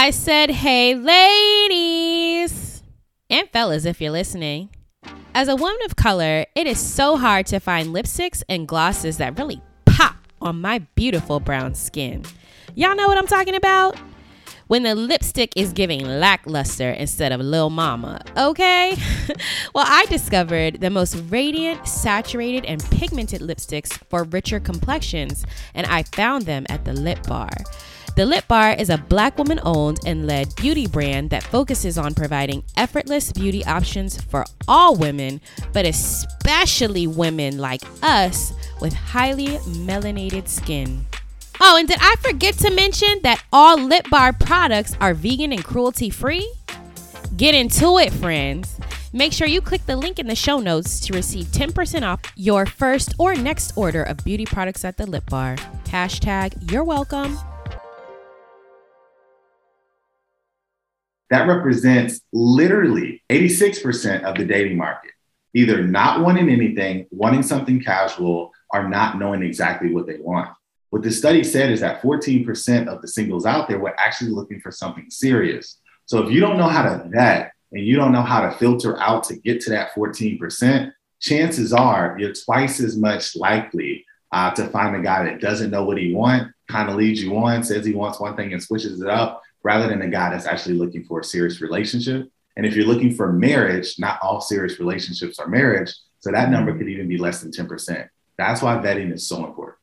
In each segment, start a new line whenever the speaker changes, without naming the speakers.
I said, hey, ladies and fellas, if you're listening. As a woman of color, it is so hard to find lipsticks and glosses that really pop on my beautiful brown skin. Y'all know what I'm talking about? When the lipstick is giving lackluster instead of Lil Mama, okay? well, I discovered the most radiant, saturated, and pigmented lipsticks for richer complexions, and I found them at the Lip Bar. The Lip Bar is a black woman owned and led beauty brand that focuses on providing effortless beauty options for all women, but especially women like us with highly melanated skin. Oh, and did I forget to mention that all Lip Bar products are vegan and cruelty free? Get into it, friends. Make sure you click the link in the show notes to receive 10% off your first or next order of beauty products at the Lip Bar. Hashtag you're welcome.
That represents literally 86% of the dating market, either not wanting anything, wanting something casual, or not knowing exactly what they want. What the study said is that 14% of the singles out there were actually looking for something serious. So if you don't know how to vet and you don't know how to filter out to get to that 14%, chances are you're twice as much likely uh, to find a guy that doesn't know what he wants, kind of leads you on, says he wants one thing and switches it up, rather than a guy that's actually looking for a serious relationship. And if you're looking for marriage, not all serious relationships are marriage. So that number could even be less than 10%. That's why vetting is so important.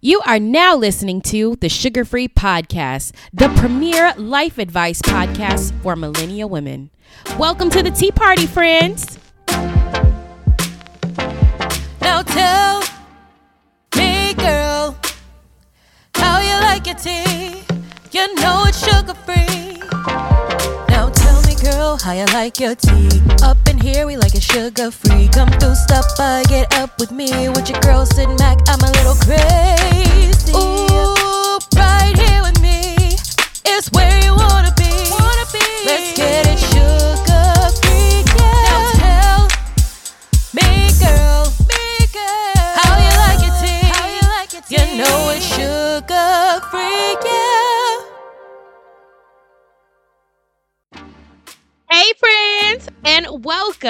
You are now listening to the Sugar Free Podcast, the premier life advice podcast for millennial women. Welcome to the Tea Party, friends.
Now tell me, girl, how you like your tea. You know it's sugar free. Now tell me, girl, how you like your tea. Up in here, we like it sugar free. Come through, stop by, get up with me. With your girl sitting back, I'm a little crazy.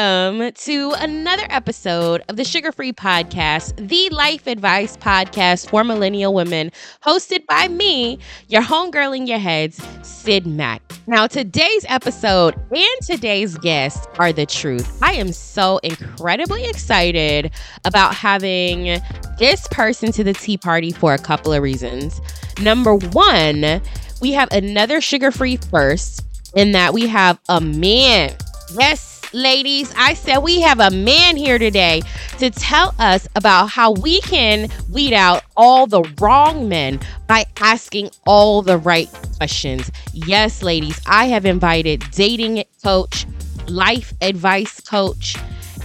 Welcome to another episode of the Sugar Free Podcast, the life advice podcast for millennial women, hosted by me, your homegirl in your heads, Syd Mack. Now, today's episode and today's guest are the truth. I am so incredibly excited about having this person to the tea party for a couple of reasons. Number one, we have another sugar free first in that we have a man. Yes, ladies, I said we have a man here today to tell us about how we can weed out all the wrong men by asking all the right questions. Yes, ladies, I have invited dating coach, life advice coach,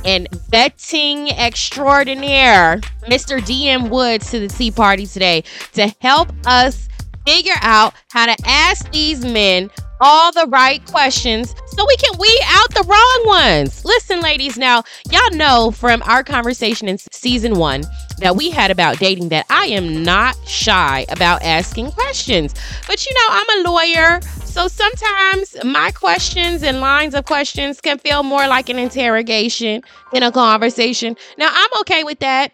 and vetting extraordinaire, Mr. DM Woods, to the tea party today to help us figure out how to ask these men all the right questions so we can weed out the wrong ones. Listen, ladies, now, y'all know from our conversation in season one that we had about dating that I am not shy about asking questions. But you know, I'm a lawyer, so sometimes my questions and lines of questions can feel more like an interrogation than a conversation. Now, I'm okay with that.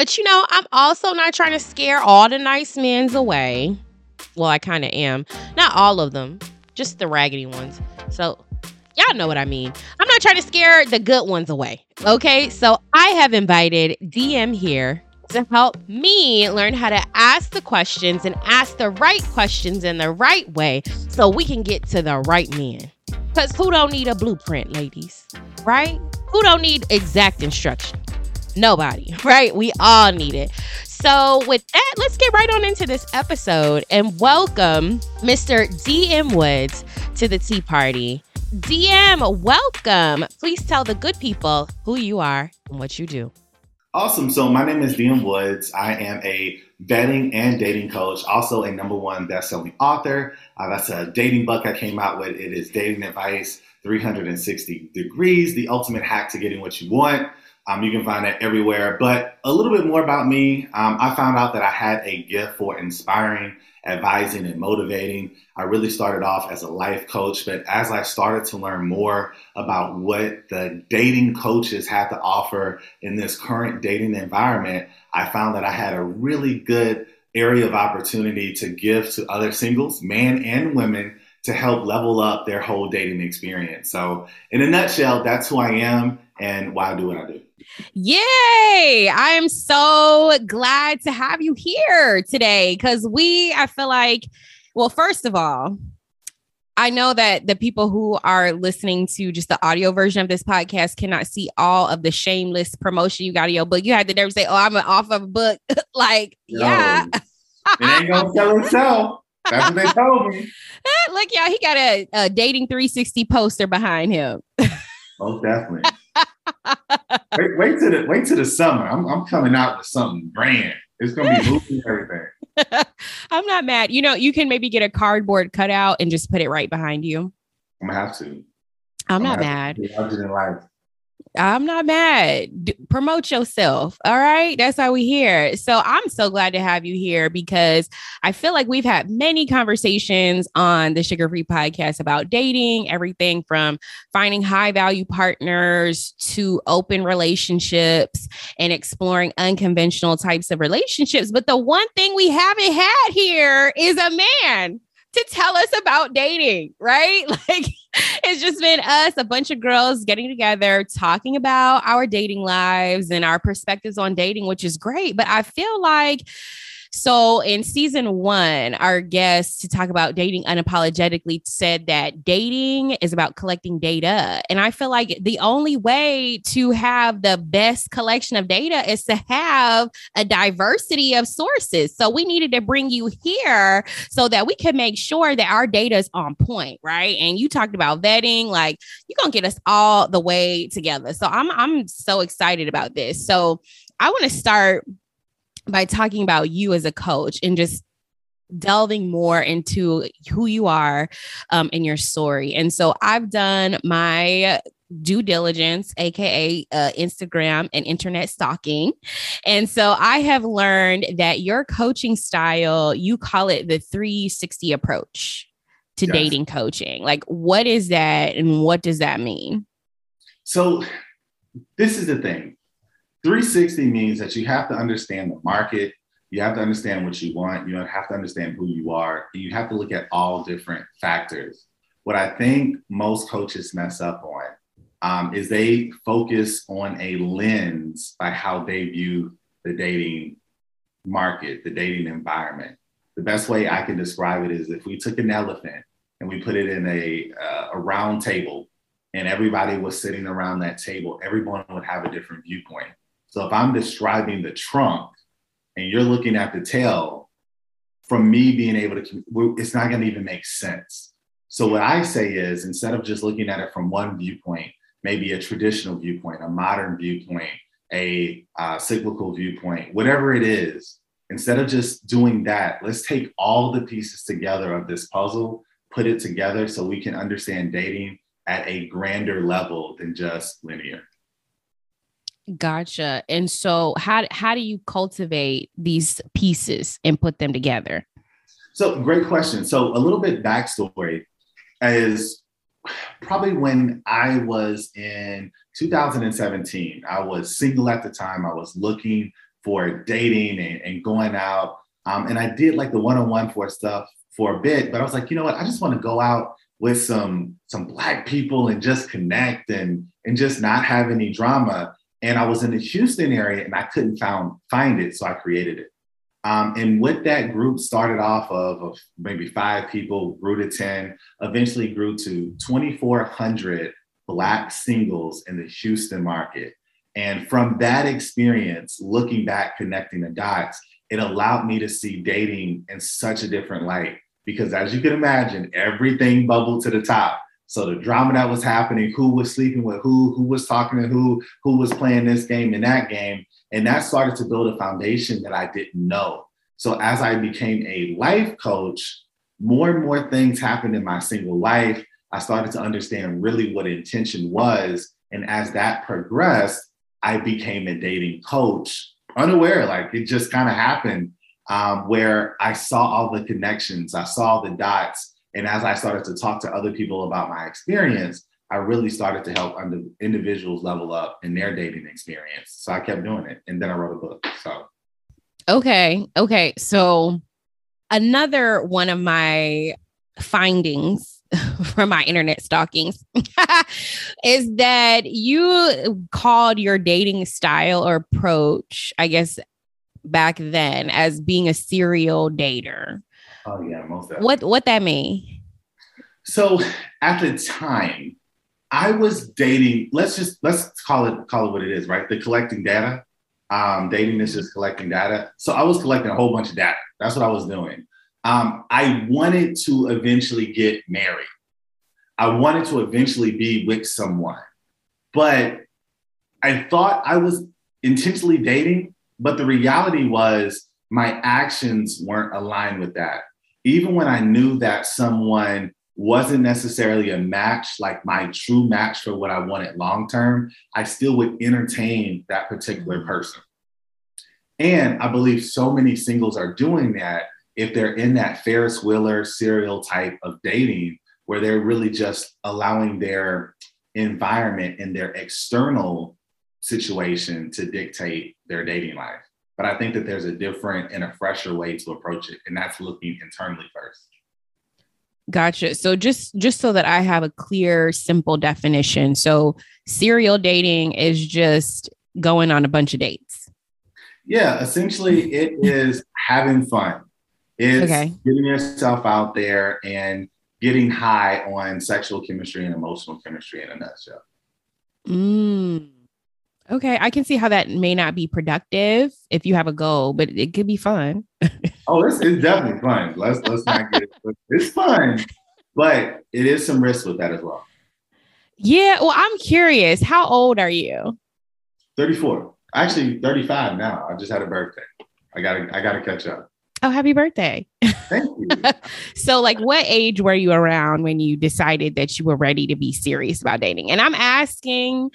But you know, I'm also not trying to scare all the nice men's away. Well, I kind of am. Not all of them just the raggedy ones. So y'all know what I mean. I'm not trying to scare the good ones away. Okay, so I have invited DM here to help me learn how to ask the questions and ask the right questions in the right way so we can get to the right men. Because who don't need a blueprint, ladies? Right? Who don't need exact instruction? Nobody, right? We all need it. So, with that, let's get right on into this episode and welcome Mr. DM Woods to the tea party. DM, welcome. Please tell the good people who you are and what you do.
Awesome. So, my name is DM Woods. I am a vetting and dating coach, also a number one best-selling author. Uh, that's a dating book I came out with. It is Dating Advice 360 Degrees, the ultimate hack to getting what you want. Um, you can find that everywhere. But a little bit more about me. Um, I found out that I had a gift for inspiring, advising, and motivating. I really started off as a life coach, but as I started to learn more about what the dating coaches had to offer in this current dating environment, I found that I had a really good area of opportunity to give to other singles, men and women, to help level up their whole dating experience. So, in a nutshell, that's who I am and why I do what I do.
Yay! I am so glad to have you here today because we, I feel like, well, first of all, I know that the people who are listening to just the audio version of this podcast cannot see all of the shameless promotion you got in your book. You had to never say, "Oh, I'm an off of a book." like, no, yeah,
it ain't gonna sell itself. That's what they told me.
Eh, look, y'all, he got a, a dating 360 poster behind him.
Most definitely. wait, wait to the wait to the summer. I'm, I'm coming out with something grand. It's gonna be moving everything.
I'm not mad. You know, you can maybe get a cardboard cutout and just put it right behind you.
I'm gonna have to.
I'm, I'm not mad.
Larger than life.
I'm not mad. D- promote yourself. All right. That's why we here. So I'm so glad to have you here because I feel like we've had many conversations on the Sugar Free podcast about dating, everything from finding high value partners to open relationships and exploring unconventional types of relationships. But the one thing we haven't had here is a man to tell us about dating, right? Like it's just been us, a bunch of girls getting together, talking about our dating lives and our perspectives on dating, which is great. But I feel like so in season one, our guest to talk about dating unapologetically said that dating is about collecting data. And I feel like the only way to have the best collection of data is to have a diversity of sources. So we needed to bring you here so that we can make sure that our data is on point, right? And you talked about vetting, like you're gonna get us all the way together. So I'm I'm so excited about this. So I want to start by talking about you as a coach and just delving more into who you are um, in your story. And so I've done my due diligence, aka uh, Instagram and internet stalking. And so I have learned that your coaching style, you call it the 360 approach to yes. dating coaching. Like, what is that and what does that mean?
So, this is the thing 360 means that you have to understand the market, you have to understand what you want, you have to understand who you are, and you have to look at all different factors. What I think most coaches mess up on um, is they focus on a lens by how they view the dating market, the dating environment. The best way I can describe it is if we took an elephant and we put it in a, uh, a round table and everybody was sitting around that table, everyone would have a different viewpoint. So if I'm describing the trunk and you're looking at the tail, from me being able to, it's not going to even make sense. So what I say is instead of just looking at it from one viewpoint, maybe a traditional viewpoint, a modern viewpoint, a uh, cyclical viewpoint, whatever it is, instead of just doing that, let's take all the pieces together of this puzzle, put it together so we can understand dating at a grander level than just linear.
Gotcha. And so how how do you cultivate these pieces and put them together?
So great question. So a little bit backstory is probably when I was in 2017, I was single at the time. I was looking for dating and, and going out. Um, and I did like the one-on-one for stuff for a bit, but I was like, you know what? I just want to go out with some some black people and just connect and and just not have any drama. And I was in the Houston area and I couldn't found, find it, so I created it. Um, and what that group started off of, of maybe five people, grew to 10, eventually grew to 2,400 Black singles in the Houston market. And from that experience, looking back, connecting the dots, it allowed me to see dating in such a different light. Because as you can imagine, everything bubbled to the top. So the drama that was happening, who was sleeping with who, who was talking to who, who was playing this game and that game. And that started to build a foundation that I didn't know. So as I became a life coach, more and more things happened in my single life. I started to understand really what intention was. And as that progressed, I became a dating coach, unaware, like it just kind of happened um, where I saw all the connections, I saw the dots. And as I started to talk to other people about my experience, I really started to help under individuals level up in their dating experience. So I kept doing it. And then I wrote a book. So
Okay. Okay. So another one of my findings from my internet stalkings is that you called your dating style or approach, I guess, back then as being a serial dater.
Oh yeah, most definitely.
What what that mean?
So at the time, I was dating. Let's just let's call it call it what it is, right? The collecting data. Um, dating is just collecting data. So I was collecting a whole bunch of data. That's what I was doing. Um, I wanted to eventually get married. I wanted to eventually be with someone, but I thought I was intentionally dating. But the reality was my actions weren't aligned with that. Even when I knew that someone wasn't necessarily a match, like my true match for what I wanted long term, I still would entertain that particular mm-hmm. person. And I believe so many singles are doing that if they're in that Ferris Wheeler serial type of dating, where they're really just allowing their environment and their external situation to dictate their dating life. But I think that there's a different and a fresher way to approach it, and that's looking internally first.
Gotcha. So just just so that I have a clear, simple definition. So serial dating is just going on a bunch of dates.
Yeah, essentially it is having fun. It's okay. getting yourself out there and getting high on sexual chemistry and emotional chemistry in a nutshell.
Mm. Okay, I can see how that may not be productive if you have a goal, but it could be fun.
oh, it's, it's definitely fun. Let's let's not get it. It's fun, but it is some risk with that as well.
Yeah, well, I'm curious. How old are you?
34. Actually, 35 now. I just had a birthday. I gotta I gotta catch up.
Oh, happy birthday.
Thank you.
so, like, what age were you around when you decided that you were ready to be serious about dating? And I'm asking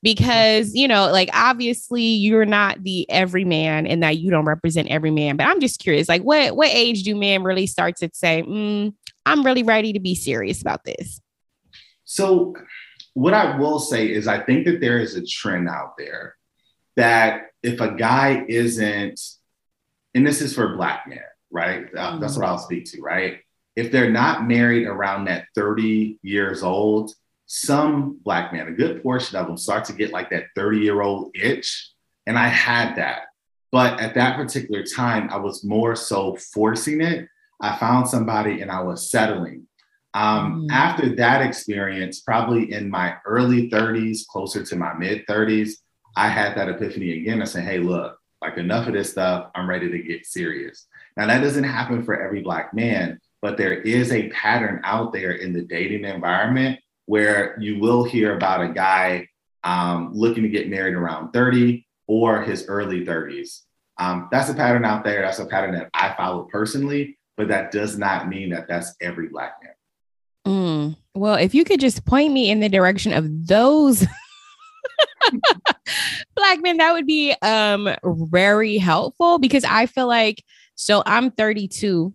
because, you know, like, obviously you're not the every man and that you don't represent every man, but I'm just curious, like, what, what age do men really start to say, mm, I'm really ready to be serious about this?
So, what I will say is, I think that there is a trend out there that if a guy isn't and this is for black men, right? Uh, that's what I'll speak to, right? If they're not married around that 30 years old, some black men, a good portion of them start to get like that 30 year old itch. And I had that. But at that particular time, I was more so forcing it. I found somebody and I was settling. Um, mm. After that experience, probably in my early 30s, closer to my mid 30s, I had that epiphany again. I said, hey, look, like enough of this stuff. I'm ready to get serious. Now that doesn't happen for every black man, but there is a pattern out there in the dating environment where you will hear about a guy um, looking to get married around 30 or his early 30s. Um, that's a pattern out there. That's a pattern that I follow personally, but that does not mean that that's every black man.
Mm. Well, if you could just point me in the direction of those black men, that would be um very helpful because I feel like so I'm 32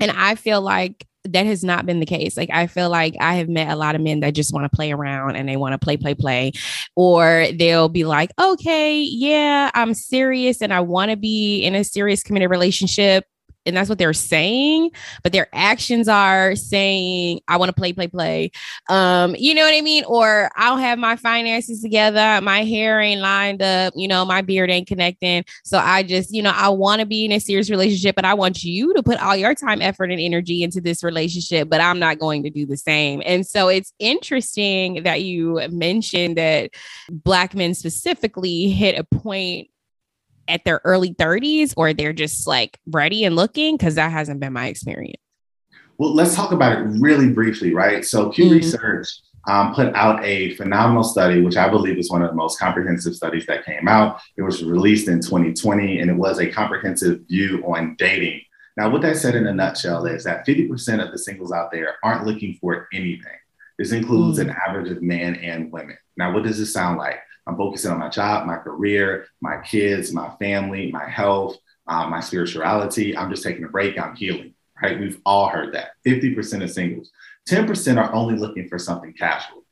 and I feel like that has not been the case. Like I feel like I have met a lot of men that just want to play around and they want to play, play, play, or they'll be like, okay, yeah, I'm serious and I want to be in a serious committed relationship and that's what they're saying but their actions are saying i want to play play play. Um you know what i mean? Or i'll have my finances together my hair ain't lined up you know my beard ain't connecting. So i just you know i want to be in a serious relationship but i want you to put all your time effort and energy into this relationship but i'm not going to do the same. And so it's interesting that you mentioned that black men specifically hit a point at their early 30s or they're just like ready and looking? Because that hasn't been my experience.
Well, let's talk about it really briefly, right? So, Pew mm-hmm. Research um, put out a phenomenal study, which I believe is one of the most comprehensive studies that came out. It was released in 2020, and it was a comprehensive view on dating. Now, what that said in a nutshell is that 50% of the singles out there aren't looking for anything. This includes mm-hmm. an average of men and women. Now, what does this sound like? I'm focusing on my job, my career, my kids, my family, my health, uh, my spirituality. I'm just taking a break. I'm healing, right? We've all heard that. 50% of singles. 10% are only looking for something casual.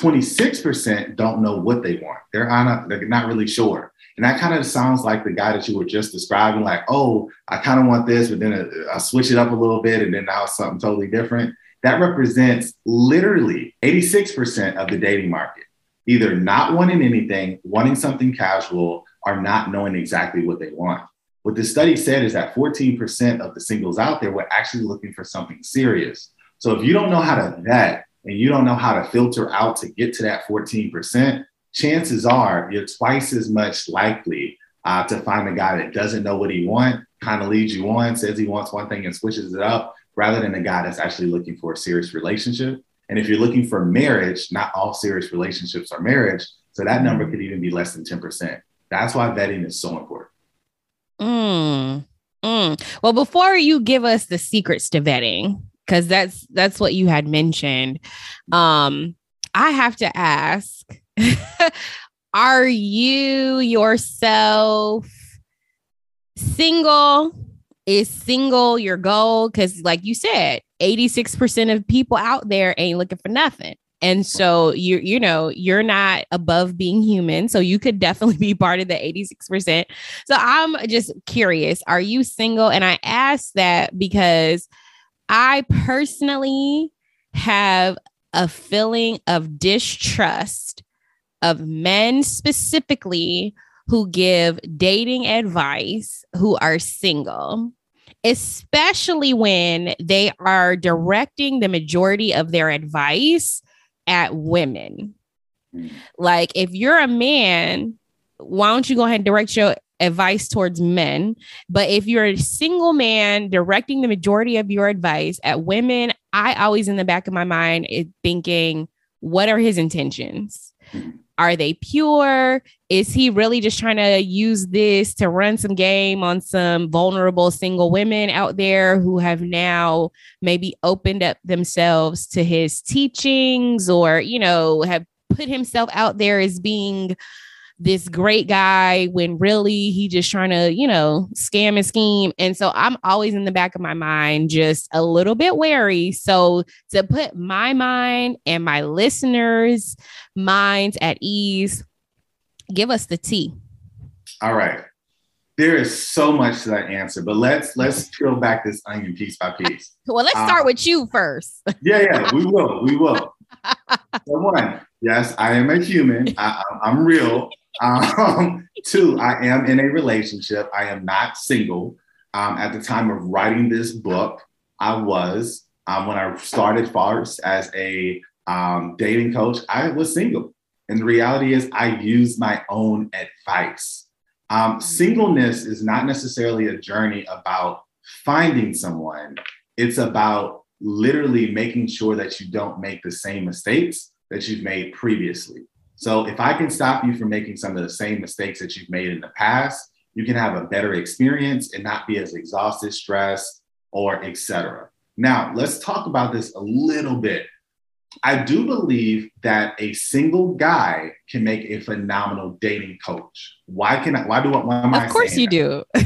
26% don't know what they want. They're they're not really sure. And that kind of sounds like the guy that you were just describing, like, oh, I kind of want this, but then I, I switch it up a little bit and then now it's something totally different. That represents literally 86% of the dating market, either not wanting anything, wanting something casual, or not knowing exactly what they want. What the study said is that 14% of the singles out there were actually looking for something serious. So if you don't know how to vet and you don't know how to filter out to get to that 14%, chances are you're twice as much likely uh, to find a guy that doesn't know what he wants, kind of leads you on, says he wants one thing and switches it up, rather than a guy that's actually looking for a serious relationship. And if you're looking for marriage, not all serious relationships are marriage. So that number could even be less than 10%. That's why vetting is so important.
Mm, mm. Well, before you give us the secrets to vetting, because that's that's what you had mentioned, um, I have to ask Are you yourself single? Is single your goal? Because, like you said, 86% of people out there ain't looking for nothing. And so you you know, you're not above being human. So you could definitely be part of the 86%. So I'm just curious, are you single? And I ask that because I personally have a feeling of distrust of men specifically who give dating advice who are single, especially when they are directing the majority of their advice at women. Like, if you're a man, why don't you go ahead and direct your advice towards men? But if you're a single man directing the majority of your advice at women, I always in the back of my mind is thinking, what are his intentions? Are they pure? Is he really just trying to use this to run some game on some vulnerable single women out there who have now maybe opened up themselves to his teachings or, you know, have put himself out there as being this great guy when really he just trying to, you know, scam and scheme. And so I'm always in the back of my mind, just a little bit wary. So to put my mind and my listeners' minds at ease, give us the tea.
All right. There is so much to that answer, but let's let's peel back this onion piece by piece.
well, let's start um, with you first.
yeah, yeah, we will. We will. so one, yes, I am a human. I, I'm real. Um, two, I am in a relationship. I am not single. Um, at the time of writing this book, I was. Um, when I started first as a um, dating coach, I was single. And the reality is, I used my own advice. Um, singleness is not necessarily a journey about finding someone, it's about literally making sure that you don't make the same mistakes that you've made previously. So if I can stop you from making some of the same mistakes that you've made in the past, you can have a better experience and not be as exhausted, stressed, or etc. Now, let's talk about this a little bit. I do believe that a single guy can make a phenomenal dating coach. Why can I? Why do I? Why am
of I? Of course, you that?
do.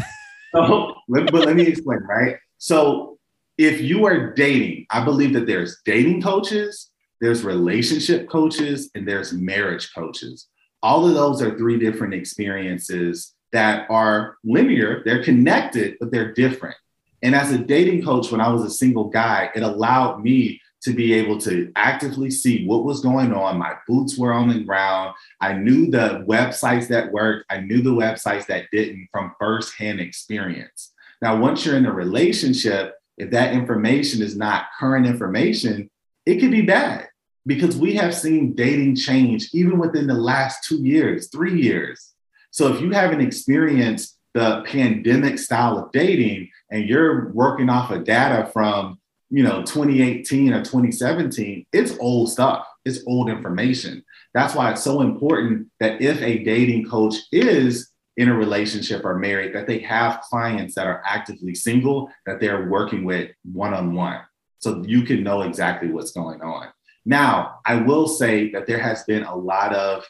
so, let, but let me explain. Right. So, if you are dating, I believe that there's dating coaches there's relationship coaches, and there's marriage coaches. All of those are three different experiences that are linear, they're connected, but they're different. And as a dating coach, when I was a single guy, it allowed me to be able to actively see what was going on. My boots were on the ground. I knew the websites that worked, I knew the websites that didn't from firsthand experience. Now, once you're in a relationship, if that information is not current information, it could be bad because we have seen dating change even within the last two years, three years. So if you haven't experienced the pandemic style of dating and you're working off of data from you know 2018 or 2017 it's old stuff. It's old information. That's why it's so important that if a dating coach is in a relationship or married that they have clients that are actively single that they're working with one-on-one so you can know exactly what's going on. Now, I will say that there has been a lot of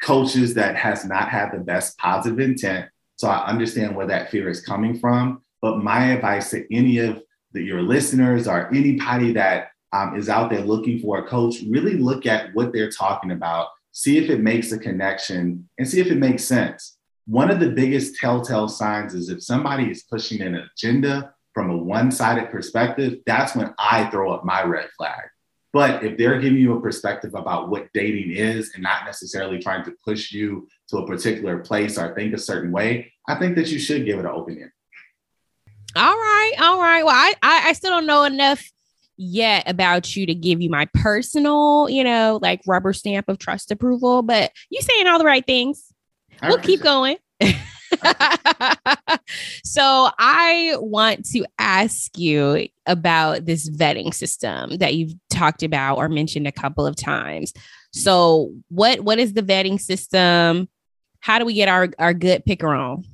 coaches that has not had the best positive intent. So I understand where that fear is coming from. But my advice to any of the, your listeners or anybody that um, is out there looking for a coach, really look at what they're talking about, see if it makes a connection, and see if it makes sense. One of the biggest telltale signs is if somebody is pushing an agenda from a one sided perspective, that's when I throw up my red flag. But if they're giving you a perspective about what dating is and not necessarily trying to push you to a particular place or think a certain way, I think that you should give it an open
All right, all right. Well, I, I, I still don't know enough yet about you to give you my personal, you know, like rubber stamp of trust approval. But you saying all the right things. We'll keep going. so I want to ask you about this vetting system that you've talked about or mentioned a couple of times. So what what is the vetting system? How do we get our, our good picker on?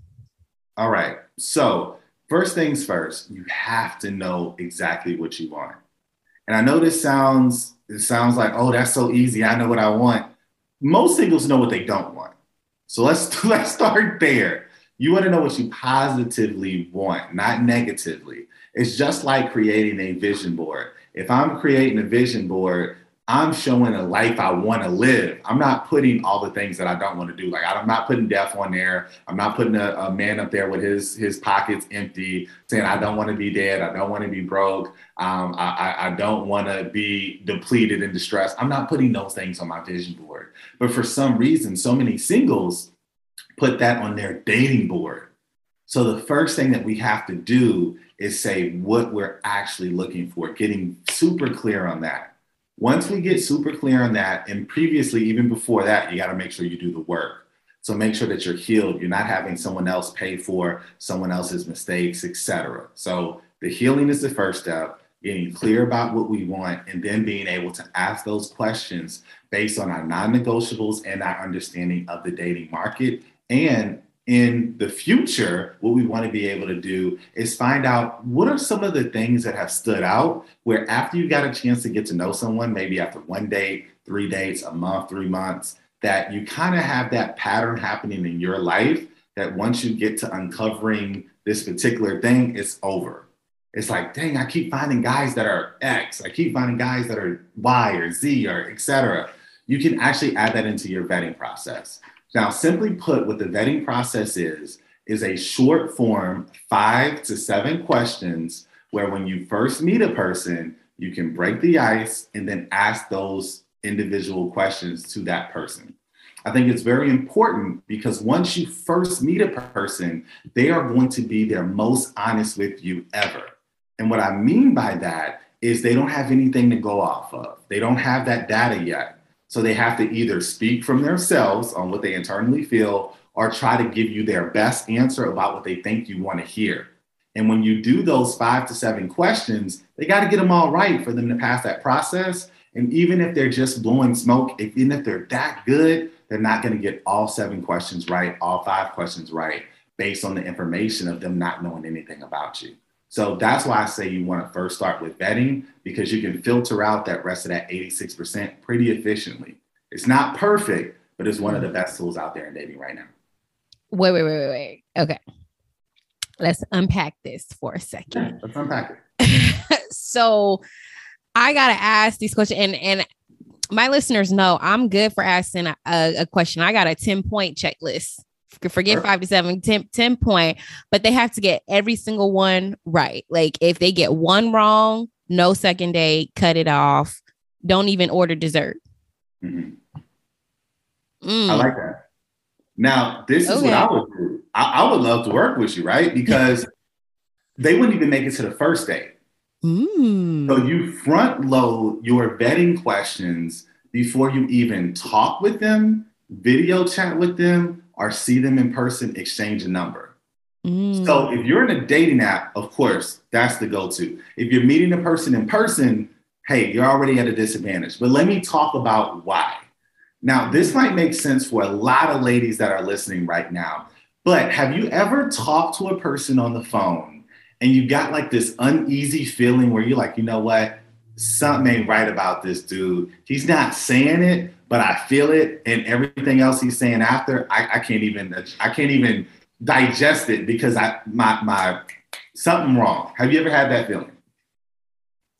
All right. So first things first, you have to know exactly what you want. And I know this sounds it sounds like, oh, that's so easy. I know what I want. Most singles know what they don't want. So let's let's start there. You want to know what you positively want, not negatively. It's just like creating a vision board. If I'm creating a vision board, I'm showing a life I want to live. I'm not putting all the things that I don't want to do. Like I'm not putting death on there. I'm not putting a, a man up there with his his pockets empty, saying I don't want to be dead. I don't want to be broke. Um, I, I don't want to be depleted and distressed. I'm not putting those things on my vision board. But for some reason, so many singles put that on their dating board. So the first thing that we have to do is say what we're actually looking for, getting super clear on that once we get super clear on that, and previously, even before that, you got to make sure you do the work. So make sure that you're healed. You're not having someone else pay for someone else's mistakes, etc. So the healing is the first step. Getting clear about what we want, and then being able to ask those questions based on our non-negotiables and our understanding of the dating market and in the future, what we want to be able to do is find out what are some of the things that have stood out where after you got a chance to get to know someone, maybe after one date, three dates, a month, three months, that you kind of have that pattern happening in your life that once you get to uncovering this particular thing, it's over. It's like, dang, I keep finding guys that are X. I keep finding guys that are Y or Z or etc. You can actually add that into your vetting process. Now, simply put, what the vetting process is, is a short form, five to seven questions where when you first meet a person, you can break the ice and then ask those individual questions to that person. I think it's very important because once you first meet a person, they are going to be their most honest with you ever. And what I mean by that is they don't have anything to go off of. They don't have that data yet. So they have to either speak from themselves on what they internally feel or try to give you their best answer about what they think you want to hear. And when you do those five to seven questions, they got to get them all right for them to pass that process. And even if they're just blowing smoke, even if they're that good, they're not going to get all seven questions right, all five questions right, based on the information of them not knowing anything about you. So that's why I say you want to first start with vetting because you can filter out that rest of that 86% pretty efficiently. It's not perfect, but it's one of the mm-hmm. best tools out there in dating right now.
Wait, wait, wait, wait, wait. Okay. Let's unpack this for a second.
Yeah, let's unpack it.
so I gotta ask these questions, and and my listeners know I'm good for asking a, a question. I got a 10 point checklist forget five to seven, 10, 10 point, but they have to get every single one right. Like if they get one wrong, no second date, cut it off. Don't even order dessert.
Mm-hmm. Mm. I like that. Now, this is okay. what I would do. I, I, would love to work with you, right? Because they wouldn't even make it to the first date. Mm. So you front load your vetting questions before you even talk with them, video chat with them, or see them in person, exchange a number. Mm. So if you're in a dating app, of course, that's the go-to. If you're meeting a person in person, hey, you're already at a disadvantage. But let me talk about why. Now, this might make sense for a lot of ladies that are listening right now. But have you ever talked to a person on the phone and you got like this uneasy feeling where you're like, you know what? something ain't right about this dude. He's not saying it, but I feel it, and everything else he's saying after, I, I can't even I can't even digest it because I my my something wrong. Have you ever had that feeling?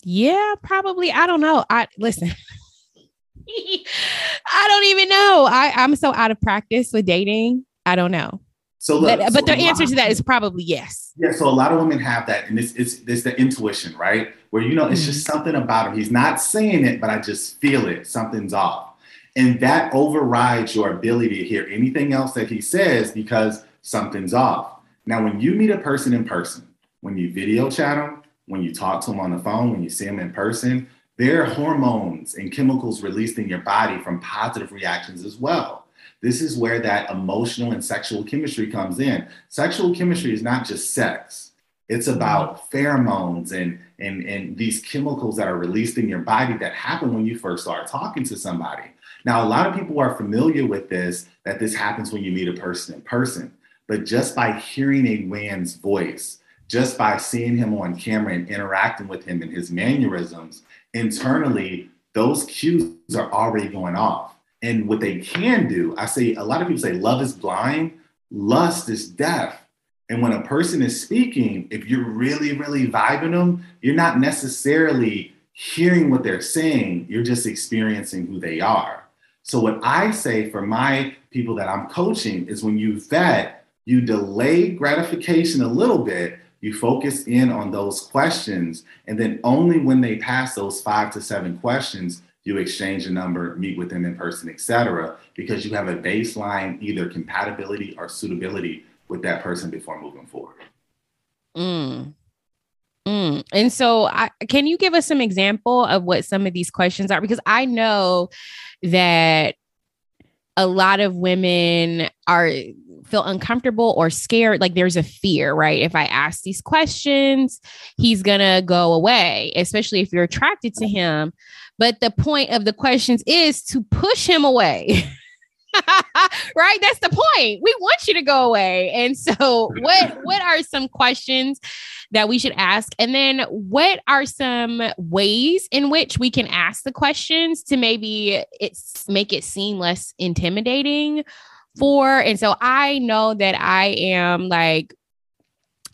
Yeah, probably. I don't know. I listen. I don't even know. I, I'm so out of practice with dating. I don't know.
So, look,
but,
so
but the answer to that is probably yes.
Yeah. So a lot of women have that, and it's it's, it's the intuition, right? Where you know it's just
Mm-hmm.
something about him. He's not saying it, but I just feel it. Something's off, and that overrides your ability to hear anything else that he says because something's off. Now, when you meet a person in person, when you video chat them, when you talk to them on the phone, when you see them in person, there are hormones and chemicals released in your body from positive reactions as well. This is where that emotional and sexual chemistry comes in. Sexual chemistry is not just sex. It's mm-hmm. about pheromones and, and, and these chemicals that are released in your body that happen when you first start talking to somebody. Now, a lot of people are familiar with this, that this happens when you meet a person in person. But just by hearing a man's voice, just by seeing him on camera and interacting with him and his mannerisms, internally, those cues are already going off. And what they can do, I say, a lot of people say love is blind, lust is deaf. And when a person is speaking, if you're really, really vibing them, you're not necessarily hearing what they're saying, you're just experiencing who they are. So, what I say for my people that I'm coaching is when you vet, you delay gratification a little bit, you focus in on those questions, and then only when they pass those five to seven questions, you exchange a number, meet with them in person, etc., because you have a baseline either compatibility or suitability with that person before moving forward.
Mm. Mm. And so, I, can you give us some example of what some of these questions are? Because I know that a lot of women are feel uncomfortable or scared like there's a fear right? If i ask these questions he's gonna go away especially if you're attracted to him. But the point of the questions is to push him away right? That's the point. We want you to go away. And so what what are some questions that we should ask? And then what are some ways in which we can ask the questions to maybe it's make it seem less intimidating for? And so i know that i am like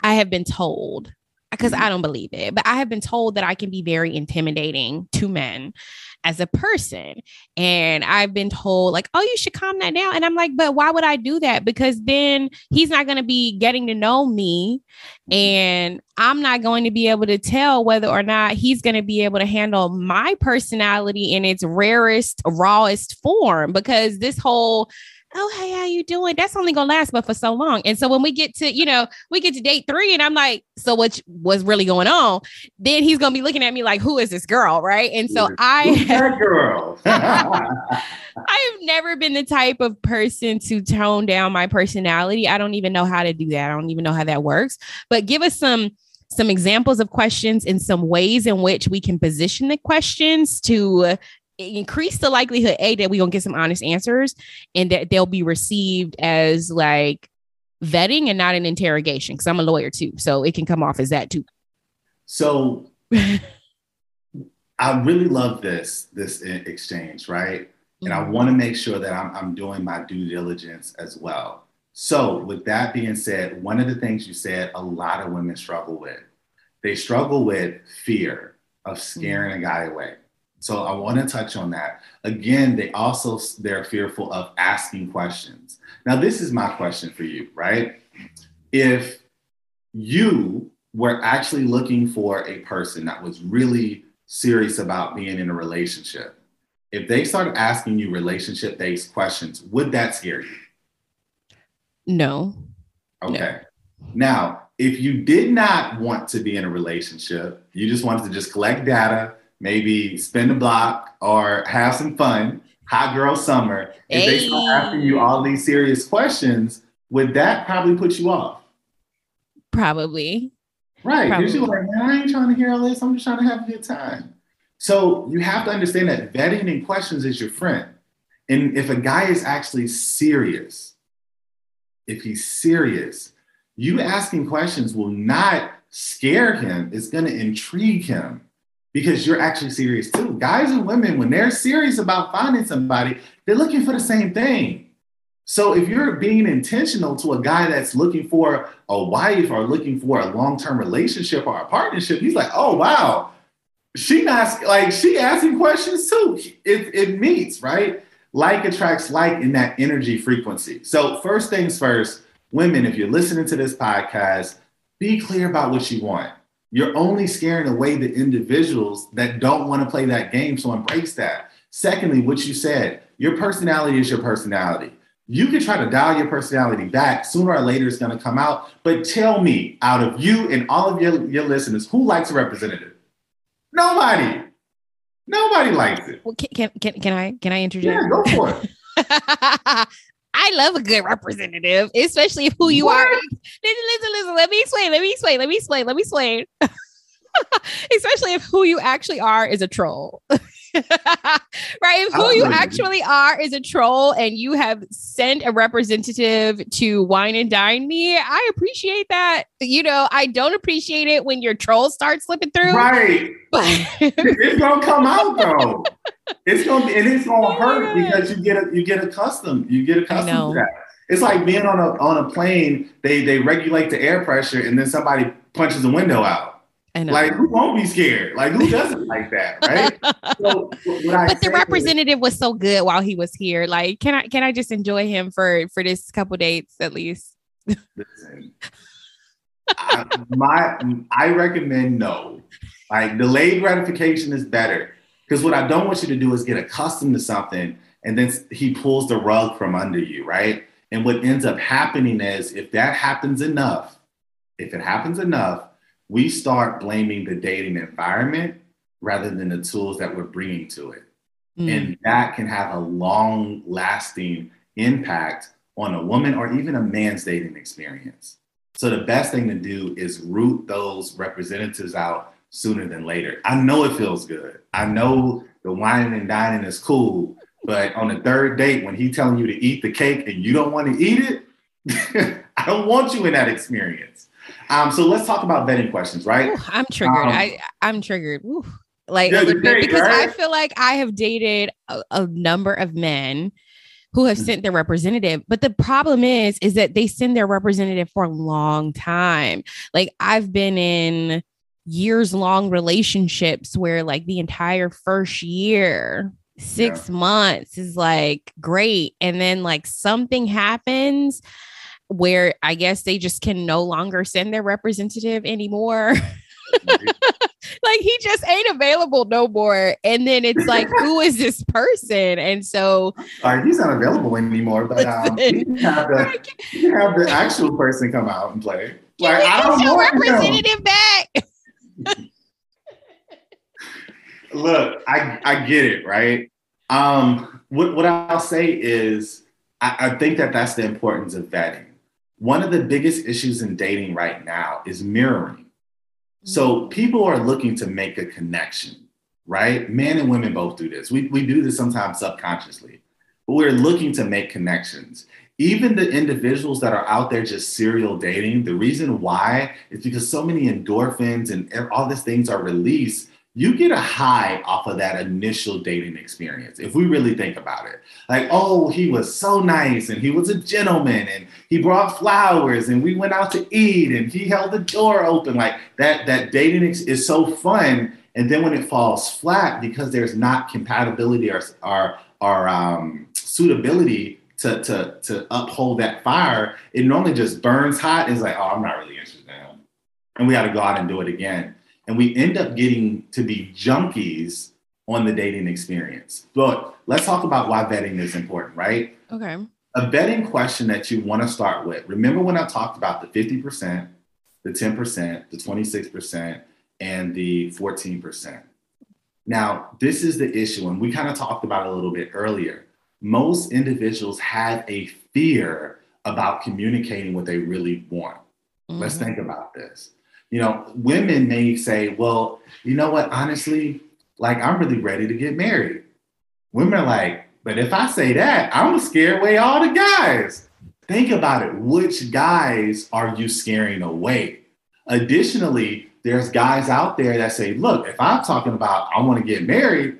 i have been told because mm-hmm. i don't believe it but i have been told that i can be very intimidating to men as a person. And I've been told, like, oh, you should calm that down. And I'm like, but why would I do that? Because then he's not going to be getting to know me. Mm-hmm. And I'm not going to be able to tell whether or not he's going to be able to handle my personality in its rarest, rawest form. Because this whole oh hey how you doing? That's only gonna last but for so long. And so when we get to you know we get to date three and i'm like so what what's really going on? Then he's gonna be looking at me like who is this girl? Right? And so i
girl.
i have never been the type of person to tone down my personality. I don't even know how to do that. I don't even know how that works. But give us some some examples of questions and some ways in which we can position the questions to increase the likelihood a that we're gonna get some honest answers and that they'll be received as like vetting and not an interrogation because i'm a lawyer too so it can come off as that too
so I really love this this exchange, right? And I mm-hmm. want to make sure that I'm, I'm doing my due diligence as well. So, with that being said, one of the things you said a lot of women struggle with, they struggle with fear of mm-hmm. scaring a guy away. So, I want to touch on that. Again, they also they're fearful of asking questions. Now, this is my question for you, right? If you were actually looking for a person that was really serious about being in a relationship, if they started asking you relationship based questions, would that scare you?
no
Okay. Now, if you did not want to be in a relationship, you just wanted to just collect data, maybe spend a block or have some fun, hot girl summer, if they start asking you all these serious questions, would that probably put you off?
probably
Right. Because you're
Probably.
like, man, I ain't trying to hear all this. I'm just trying to have a good time. So you have to understand that vetting and questions is your friend. And if a guy is actually serious, if he's serious, you asking questions will not scare him. It's going to intrigue him because you're actually serious too. Guys and women, when they're serious about finding somebody, they're looking for the same thing. So if you're being intentional to a guy that's looking for a wife or looking for a long-term relationship or a partnership, he's like, oh wow, she not like she asking questions too. It, it meets, right? Like attracts like in that energy frequency. So first things first, women, if you're listening to this podcast, be clear about what you want. You're only scaring away the individuals that don't want to play that game. So embrace that. Secondly, what you said, your personality is your personality. You can try to dial your personality back. Sooner or later, it's going to come out. But tell me, out of you and all of your, your listeners, who likes a representative? Nobody. Nobody likes it.
Well, can, can, can, I can I interject?
Yeah, go for it.
I love a good representative, especially if who you what? are. Listen, listen, listen. Let me explain. Let me explain. Let me explain. Let me explain. especially if who you actually are is a troll. right? If who you actually are is a troll and you have sent a representative to wine and dine me, I appreciate that. You know, I don't appreciate it when your troll starts slipping through.
Right. But it's gonna come out though. It's gonna be and it's gonna hurt because you get a, you get accustomed. You get accustomed to that. It's like being on a on a plane, they they regulate the air pressure and then somebody punches a window out like who won't be scared? Like who doesn't like that, right? So,
but the representative is, was so good while he was here. Like, can I can I just enjoy him for for this couple dates at least? Listen,
I, my I recommend no. Like delayed gratification is better because what I don't want you to do is get accustomed to something and then he pulls the rug from under you, right? And what ends up happening is if that happens enough, if it happens enough, we start blaming the dating environment rather than the tools that we're bringing to it. Mm. And that can have a long lasting impact on a woman or even a man's dating experience. So the best thing to do is root those representatives out sooner than later. I know it feels good. I know the wine and dining is cool, but on the third date, when he's telling you to eat the cake and you don't want to eat it, I don't want you in that experience. Um, so let's talk about vetting questions, right? Ooh,
I'm triggered. Um, I I'm triggered. Ooh. Like yeah, great, because right? I feel like I have dated a, a number of men who have sent their representative but the problem is is that they send their representative for a long time like i've been in years long relationships where like the entire first year six yeah. months is like great and then like something happens where I guess they just can no longer send their representative anymore. like he just ain't available no more. And then it's like, who is this person? And so
Sorry, he's not available anymore, but um, you can have the, you have the actual person come out and play.
Like, I don't your representative back.
Look, I, I get it, right? Um, what, what I'll say is I, I think that that's the importance of vetting one of the biggest issues in dating right now is mirroring. So mm-hmm. people are looking to make a connection, right? Men and women both do this. We, we do this sometimes subconsciously, but we're looking to make connections. Even the individuals that are out there just serial dating, the reason why is because so many endorphins and all these things are released you get a high off of that initial dating experience if we really think about it. Like oh he was so nice and he was a gentleman and he brought flowers and we went out to eat and he held the door open. Like that that dating is so fun. And then when it falls flat because there's not compatibility or or, or um, suitability to, to to uphold that fire it normally just burns hot and it's like oh i'm not really interested in him and we got to go out and do it again and we end up getting to be junkies on the dating experience. But let's talk about why vetting is important, right?
Okay.
A vetting question that you want to start with. Remember when I talked about the 50%, the 10%, the 26%, and the 14%. Now, this is the issue, and we kind of talked about it a little bit earlier. Most individuals have a fear about communicating what they really want. Mm-hmm. Let's think about this you know, women may say, well, you know what, honestly, like I'm really ready to get married. Women are like, but if I say that, I'm gonna scare away all the guys. Think about it. Which guys are you scaring away? Additionally, there's guys out there that say, look, if I'm talking about I want to get married,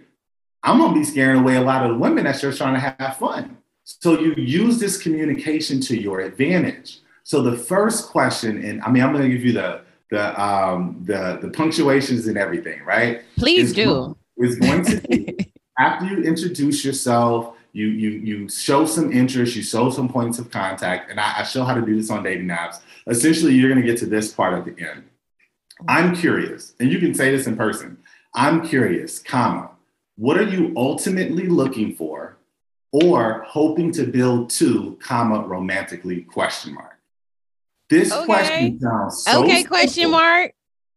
I'm gonna be scaring away a lot of the women that's just trying to have fun. So you use this communication to your advantage. So the first question, and I mean, I'm gonna give you the the um the the punctuations and everything, right?
Please
is
do.
Is going to be after you introduce yourself, you you you show some interest, you show some points of contact, and I, I show how to do this on dating apps. Essentially, you're gonna get to this part at the end. I'm curious, and you can say this in person. I'm curious, comma, what are you ultimately looking for or hoping to build to, comma, romantically, question mark. This
Okay.
question sounds so
okay, question mark.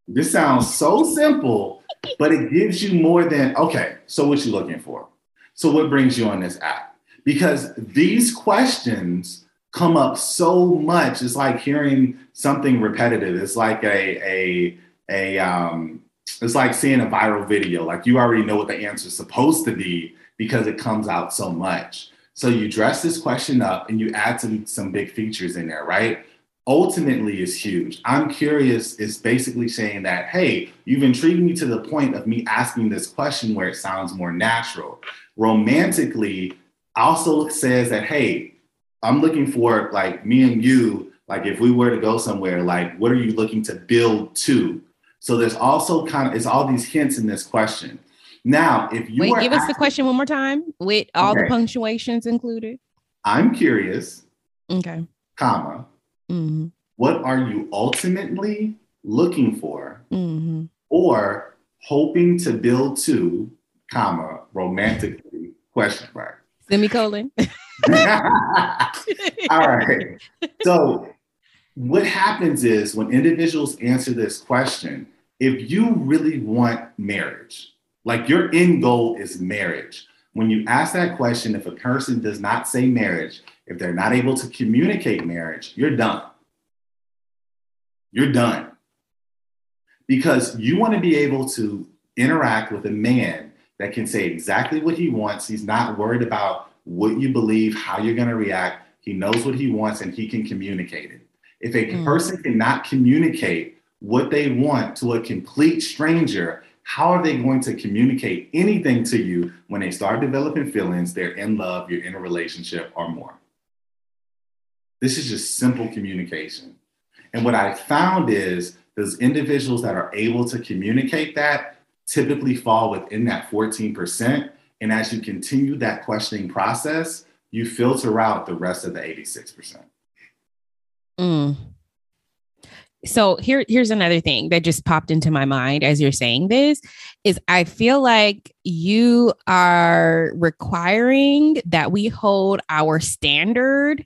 This sounds so simple, but it gives you more than, okay, so what you looking for? So what brings you on this app? Because these questions come up so much. It's like hearing something repetitive. It's like a a a um it's like seeing a viral video. Like you already know what the answer is supposed to be because it comes out so much. So you dress this question up and you add some some big features in there, right? Ultimately is huge. I'm curious is basically saying that, hey, you've intrigued me to the point of me asking this question where it sounds more natural. Romantically, also says that, hey, I'm looking for like me and you, like if we were to go somewhere, like what are you looking to build to? So there's also kind of it's all these hints in this question. Now, if you
Wait,
are
give us the question one more time with all the punctuations included.
I'm curious,
Okay.
comma,
hmm
what are you ultimately looking for
hmm
or hoping to build to, comma, romantically, question mark.
Semicolon.
All right. So, what happens is when individuals answer this question, if you really want marriage, like your end goal is marriage, when you ask that question, if a person does not say marriage, if they're not able to communicate marriage, you're done. You're done. Because you want to be able to interact with a man that can say exactly what he wants. He's not worried about what you believe, how you're going to react. He knows what he wants and he can communicate it. If a
Mm.
person cannot communicate what they want to a complete stranger, how are they going to communicate anything to you when they start developing feelings, they're in love, you're in a relationship, or more? This is just simple communication. And what I found is those individuals that are able to communicate that typically fall within that 14%. And as you continue that questioning process, you filter out the rest of the 86%.
Mm. So here, here's another thing that just popped into my mind as you're saying this is I feel like you are requiring that we hold our standard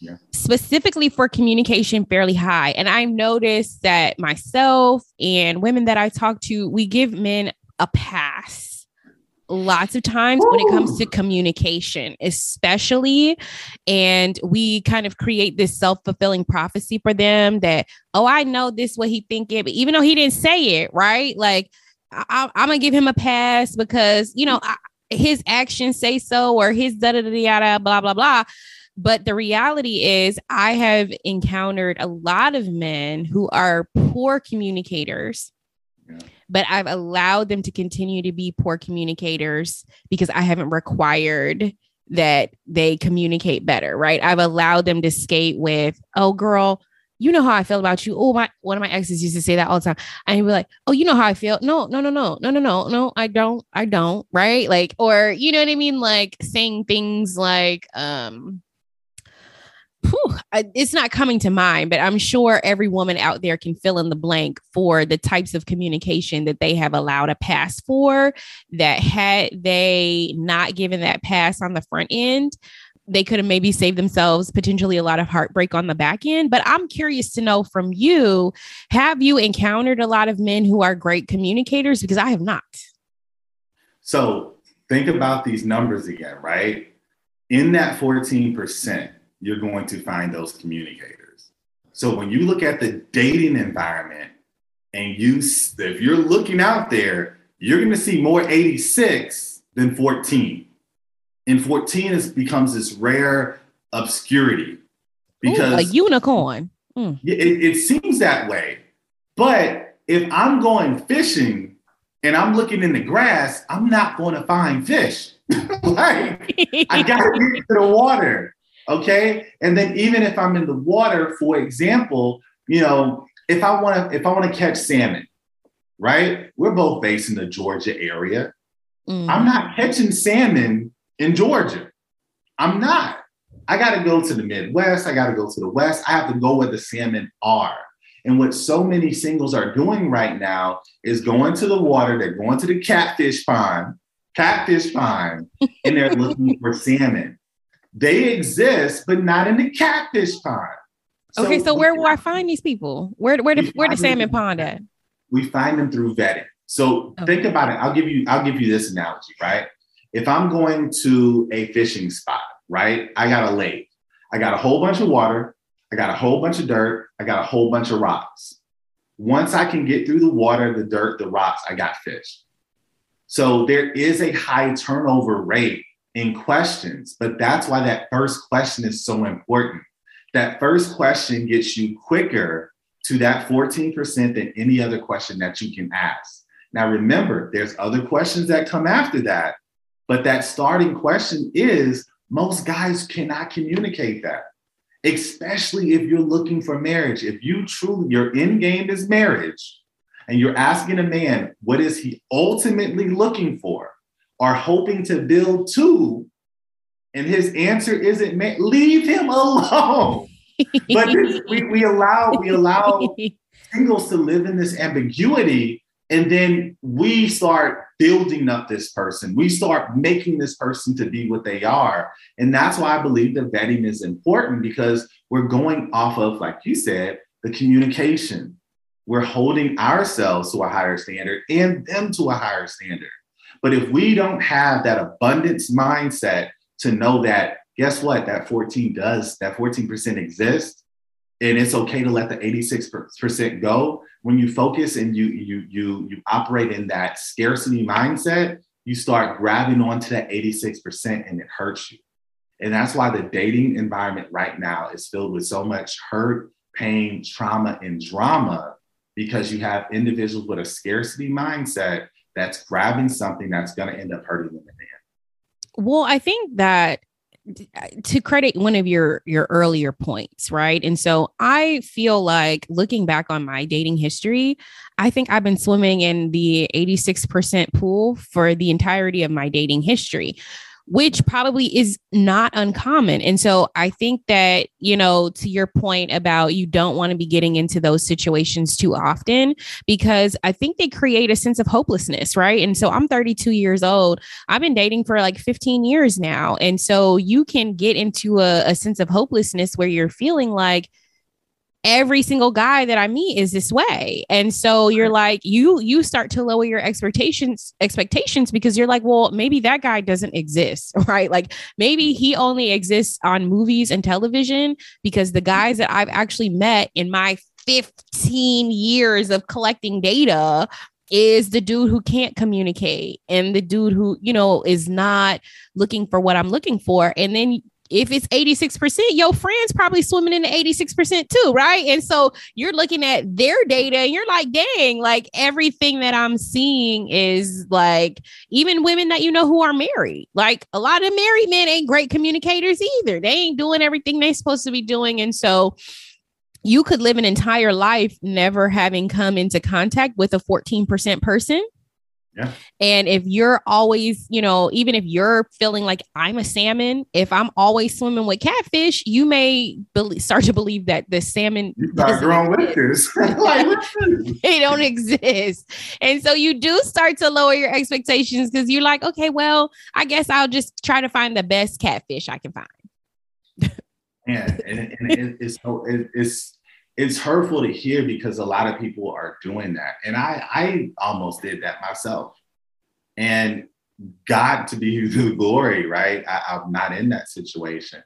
Yeah.
specifically for communication fairly high. And I've noticed that myself and women that I talk to, we give men a pass lots of times when it comes to communication, especially. And we kind of create this self fulfilling prophecy for them that, oh, I know this what he thinking, but even though he didn't say it, right? Like, I, I'm gonna give him a pass because you know I, his actions say so, or his da da da da da blah blah blah. But the reality is, I have encountered a lot of men who are poor communicators
Yeah.
But I've allowed them to continue to be poor communicators because I haven't required that they communicate better, right? I've allowed them to skate with, oh, girl, you know how I feel about you. Oh, my one of my exes used to say that all the time. And he'd be like, Oh, you know how I feel. No, no, no, no, no, no, no, no, I don't, I don't, right? Like, or you know what I mean? Like saying things like, um, whew, it's not coming to mind, but I'm sure every woman out there can fill in the blank for the types of communication that they have allowed a pass for. That had they not given that pass on the front end, they could have maybe saved themselves potentially a lot of heartbreak on the back end. But I'm curious to know from you have you encountered a lot of men who are great communicators? Because I have not.
So think about these numbers again, right? In that 14%, you're going to find those communicators. So when you look at the dating environment and you, if you're looking out there, you're going to see more 86 than 14. And 14 is, becomes this rare obscurity
Ooh,
because
a unicorn. Mm.
yeah, it, it seems that way. But If I'm going fishing and I'm looking in the grass, I'm not going to find fish. like I gotta get to the water. Okay. And then even if I'm in the water, for example, you know, if I want to, if I want to catch salmon, right? We're both based in the Georgia area. Mm. I'm not catching salmon in Georgia. I'm not. I got to go to the Midwest. I got to go to the West. I have to go where the salmon are. And what so many singles are doing right now is going to the water, they're going to the catfish pond, catfish pond, and they're looking for salmon. They exist, but not in the catfish pond.
So okay, so where will I find these people? Where where the where the salmon pond at?
We find them through vetting. So okay. think about it. I'll give you I'll give you this analogy, right? If I'm going to a fishing spot, right? I got a lake. I got a whole bunch of water. I got a whole bunch of dirt. I got a whole bunch of rocks. Once I can get through the water, the dirt, the rocks, I got fish. So there is a high turnover rate in questions, but that's why that first question is so important. That first question gets you quicker to that 14% than any other question that you can ask. Now, remember, there's other questions that come after that, but that starting question is most guys cannot communicate that, especially if you're looking for marriage. If you truly, your end game is marriage, and you're asking a man, what is he ultimately looking for or hoping to build to? And his answer isn't, man, leave him alone. but this, we, we allow we allow singles to live in this ambiguity and then we start building up this person. We start making this person to be what they are. And that's why I believe that vetting is important because we're going off of, like you said, the communication. We're holding ourselves to a higher standard and them to a higher standard. But if we don't have that abundance mindset to know that, guess what? That 14 does, that 14% exists, and it's okay to let the 86% go when you focus and you you you you operate in that scarcity mindset you start grabbing onto that 86% and it hurts you and that's why the dating environment right now is filled with so much hurt pain trauma and drama because you have individuals with a scarcity mindset that's grabbing something that's going to end up hurting them in the end.
Well i think that to credit one of your your earlier points right? And so i feel like looking back on my dating history i think i've been swimming in the 86% pool for the entirety of my dating history which probably is not uncommon. And so I think that, you know, to your point about you don't want to be getting into those situations too often because I think they create a sense of hopelessness, right? And so I'm 32 years old. I've been dating for like 15 years now. And so you can get into a, a sense of hopelessness where you're feeling like, every single guy that I meet is this way. And so you're like, you you start to lower your expectations expectations because you're like, well, maybe that guy doesn't exist, right? Like maybe he only exists on movies and television because the mm-hmm. guys that I've actually met in my 15 years of collecting data is the dude who can't communicate and the dude who, you know, is not looking for what I'm looking for. And then if it's 86%, your friend's probably swimming in the 86% too, right? And so you're looking at their data and you're like, dang, like everything that I'm seeing is like even women that you know who are married. Like a lot of married men ain't great communicators either. They ain't doing everything they're supposed to be doing. And so you could live an entire life never having come into contact with a 14% person
yeah.
And if you're always, you know, even if you're feeling like I'm a salmon, if I'm always swimming with catfish, you may be- start to believe that the salmon
grown lifters.
they don't exist. And so you do start to lower your expectations because you're like, okay, well, I guess I'll just try to find the best catfish I can find.
yeah, and, and it's so it, it's it's hurtful to hear because a lot of people are doing that. And I, I almost did that myself. And God to be the glory, right? I, am not in that situation.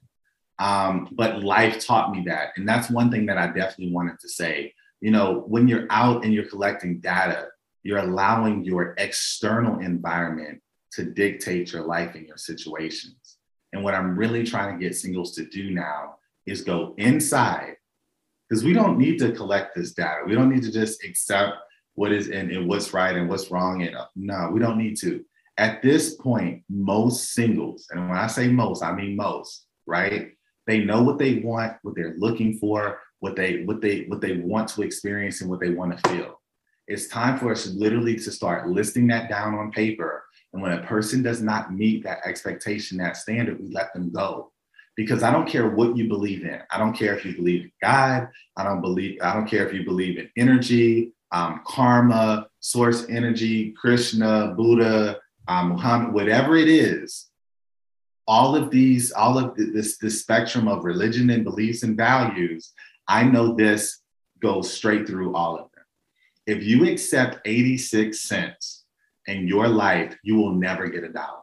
Um, but life taught me that. And that's one thing that I definitely wanted to say. You know, when you're out and you're collecting data, you're allowing your external environment to dictate your life and your situations. And what I'm really trying to get singles to do now is go inside because we don't need to collect this data. We don't need to just accept what is in and what's right and what's wrong. And no, we don't need to. At this point, most singles, and when I say most, I mean most, right? They know what they want, what they're looking for, what they what they what they want to experience and what they want to feel. It's time for us literally to start listing that down on paper. And when a person does not meet that expectation, that standard, we let them go because I don't care what you believe in. I don't care if you believe in God. I don't believe. I don't care if you believe in energy, um, karma, source energy, Krishna, Buddha, um, Muhammad, whatever it is. All of these, all of this, this spectrum of religion and beliefs and values. I know this goes straight through all of them. If you accept 86 cents in your life, you will never get a dollar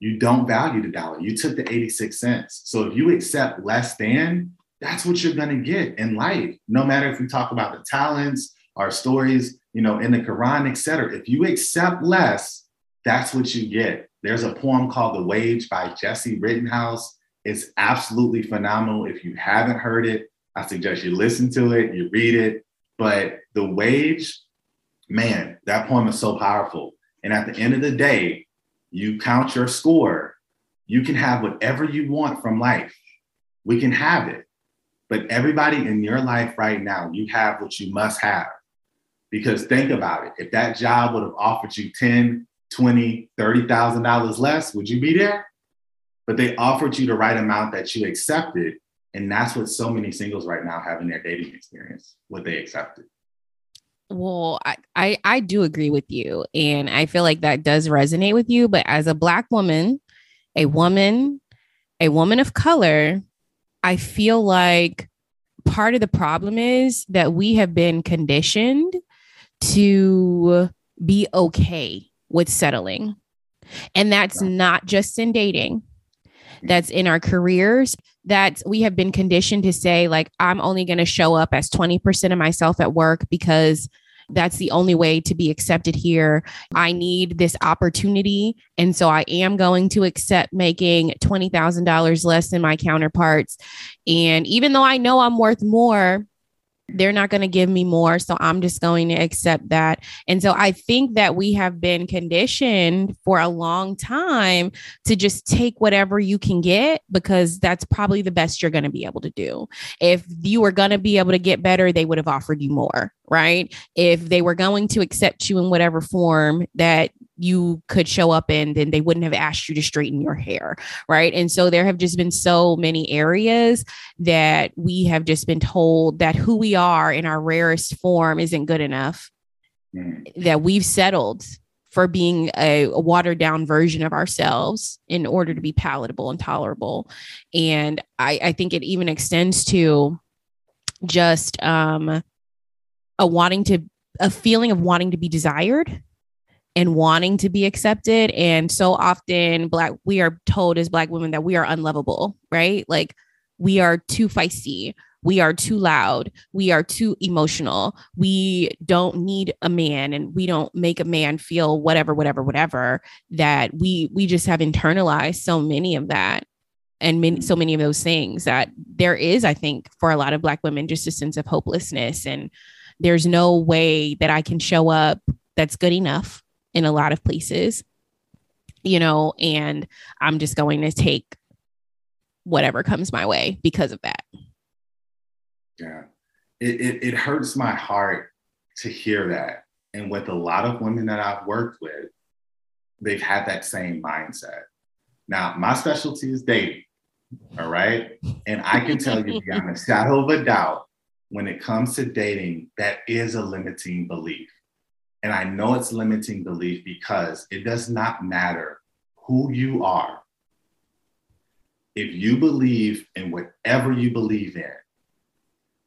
you don't value the dollar. You took the 86 cents. So if you accept less than, that's what you're going to get in life. No matter if we talk about the talents, our stories, you know, in the Quran, etc. If you accept less, that's what you get. There's a poem called The Wage by Jessie Rittenhouse. It's absolutely phenomenal. If you haven't heard it, I suggest you listen to it, you read it. But The Wage, man, that poem is so powerful. And at the end of the day, you count your score, you can have whatever you want from life. We can have it. But everybody in your life right now, you have what you must have. Because think about it. If that job would have offered you 10, 20, $30,000 less, would you be there? But they offered you the right amount that you accepted. And that's what so many singles right now have in their dating experience, what they accepted.
Well, I, I, I do agree with you. And I feel like that does resonate with you. But as a Black woman, a woman, a woman of color, I feel like part of the problem is that we have been conditioned to be okay with settling. And that's not just in dating, mm-hmm. that's in our careers, that we have been conditioned to say, like, I'm only going to show up as 20% of myself at work because that's the only way to be accepted here. I need this opportunity. And so I am going to accept making $20,000 less than my counterparts. And even though I know I'm worth more, they're not going to give me more. So I'm just going to accept that. And so I think that we have been conditioned for a long time to just take whatever you can get because that's probably the best you're going to be able to do. If you were going to be able to get better, they would have offered you more, right? If they were going to accept you in whatever form that you could show up in, then they wouldn't have asked you to straighten your hair. Right. And so there have just been so many areas that we have just been told that who we are in our rarest form isn't good enough, mm. that we've settled for being a, a, watered down version of ourselves in order to be palatable and tolerable. And I, I think it even extends to just um, a wanting to, a feeling of wanting to be desired and wanting to be accepted. And so often black we are told as black women that we are unlovable, right? Like we are too feisty, we are too loud, we are too emotional. We don't need a man and we don't make a man feel whatever whatever whatever that we we just have internalized so many of that and many, so many of those things that there is i think for a lot of black women just a sense of hopelessness and there's no way that i can show up that's good enough in a lot of places, you know, and I'm just going to take whatever comes my way because of that.
Yeah. It, it, it hurts my heart to hear that. And with a lot of women that I've worked with, they've had that same mindset. Now, my specialty is dating. All right. And I can tell you beyond a shadow of a doubt, when it comes to dating, that is a limiting belief. And I know it's limiting belief because it does not matter who you are. If you believe in whatever you believe in,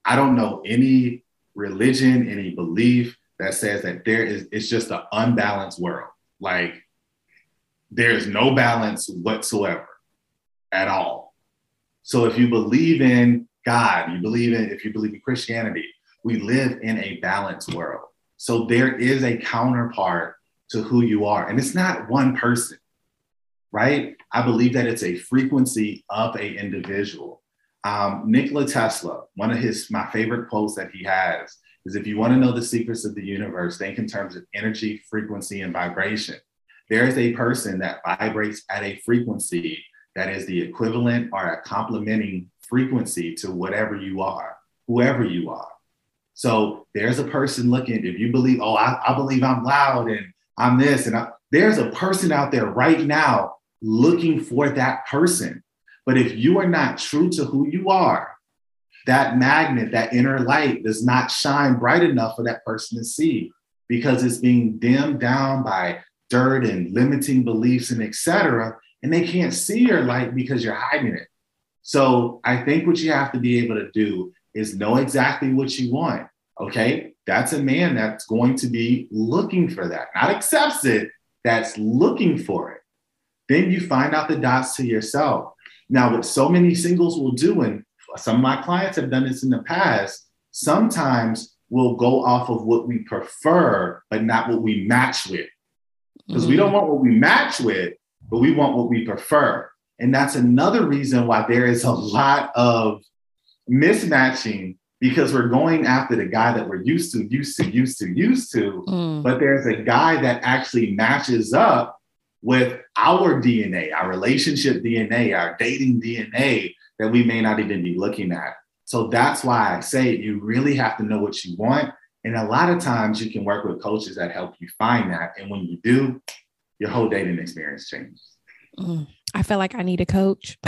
I don't know any religion, any belief that says that there is, it's just an unbalanced world. Like there's no balance whatsoever at all. So if you believe in God, you believe in, if you believe in Christianity, we live in a balanced world. So there is a counterpart to who you are. And it's not one person, right? I believe that it's a frequency of a individual. Um, Nikola Tesla, one of his my favorite quotes that he has is if you want to know the secrets of the universe, think in terms of energy, frequency, and vibration. There is a person that vibrates at a frequency that is the equivalent or a complementing frequency to whatever you are, whoever you are. So there's a person looking, if you believe, oh, I, I believe I'm loud and I'm this, and I, there's a person out there right now looking for that person. But if you are not true to who you are, that magnet, that inner light does not shine bright enough for that person to see because it's being dimmed down by dirt and limiting beliefs and etc. And they can't see your light because you're hiding it. So I think what you have to be able to do is know exactly what you want. Okay. That's a man that's going to be looking for that, not accepts it, that's looking for it. Then you find out the dots to yourself. Now, what so many singles will do, and some of my clients have done this in the past, sometimes we'll go off of what we prefer, but not what we match with. Because mm-hmm. we don't want what we match with, but we want what we prefer. And that's another reason why there is a lot of mismatching because we're going after the guy that we're used to, used to, used to, used to. Mm. But there's a guy that actually matches up with our DNA, our relationship DNA, our dating DNA that we may not even be looking at. So that's why I say you really have to know what you want. And a lot of times you can work with coaches that help you find that. And when you do, your whole dating experience changes.
Mm. I feel like I need a coach.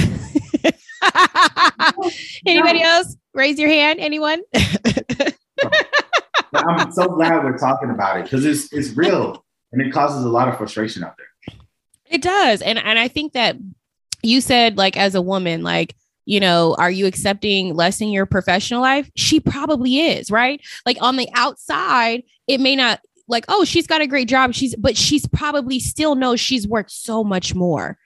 Anybody else? Raise your hand. Anyone?
I'm so glad we're talking about it because it's it's real and it causes a lot of frustration out there.
It does. And and I think that you said like as a woman, like you know, are you accepting less in your professional life? She probably is, right? Like on the outside, it may not like, oh, she's got a great job. She's, but she's probably still knows she's worked so much more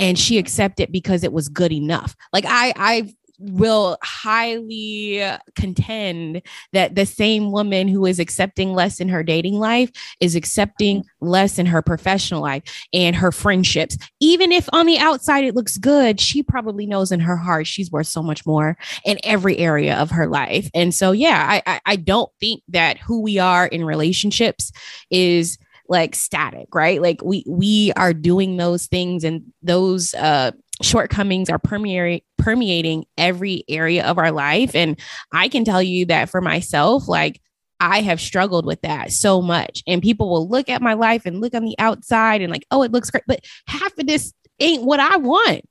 and she accepted because it was good enough. Like I I will highly contend that the same woman who is accepting less in her dating life is accepting less in her professional life and her friendships. Even if on the outside it looks good, she probably knows in her heart she's worth so much more in every area of her life. And so, yeah, I, I, I don't think that who we are in relationships is like static, right? Like we we are doing those things and those uh shortcomings are permeating permeating every area of our life and I can tell you that for myself like I have struggled with that so much. And people will look at my life and look on the outside and like, oh, it looks great. But half of this ain't what I want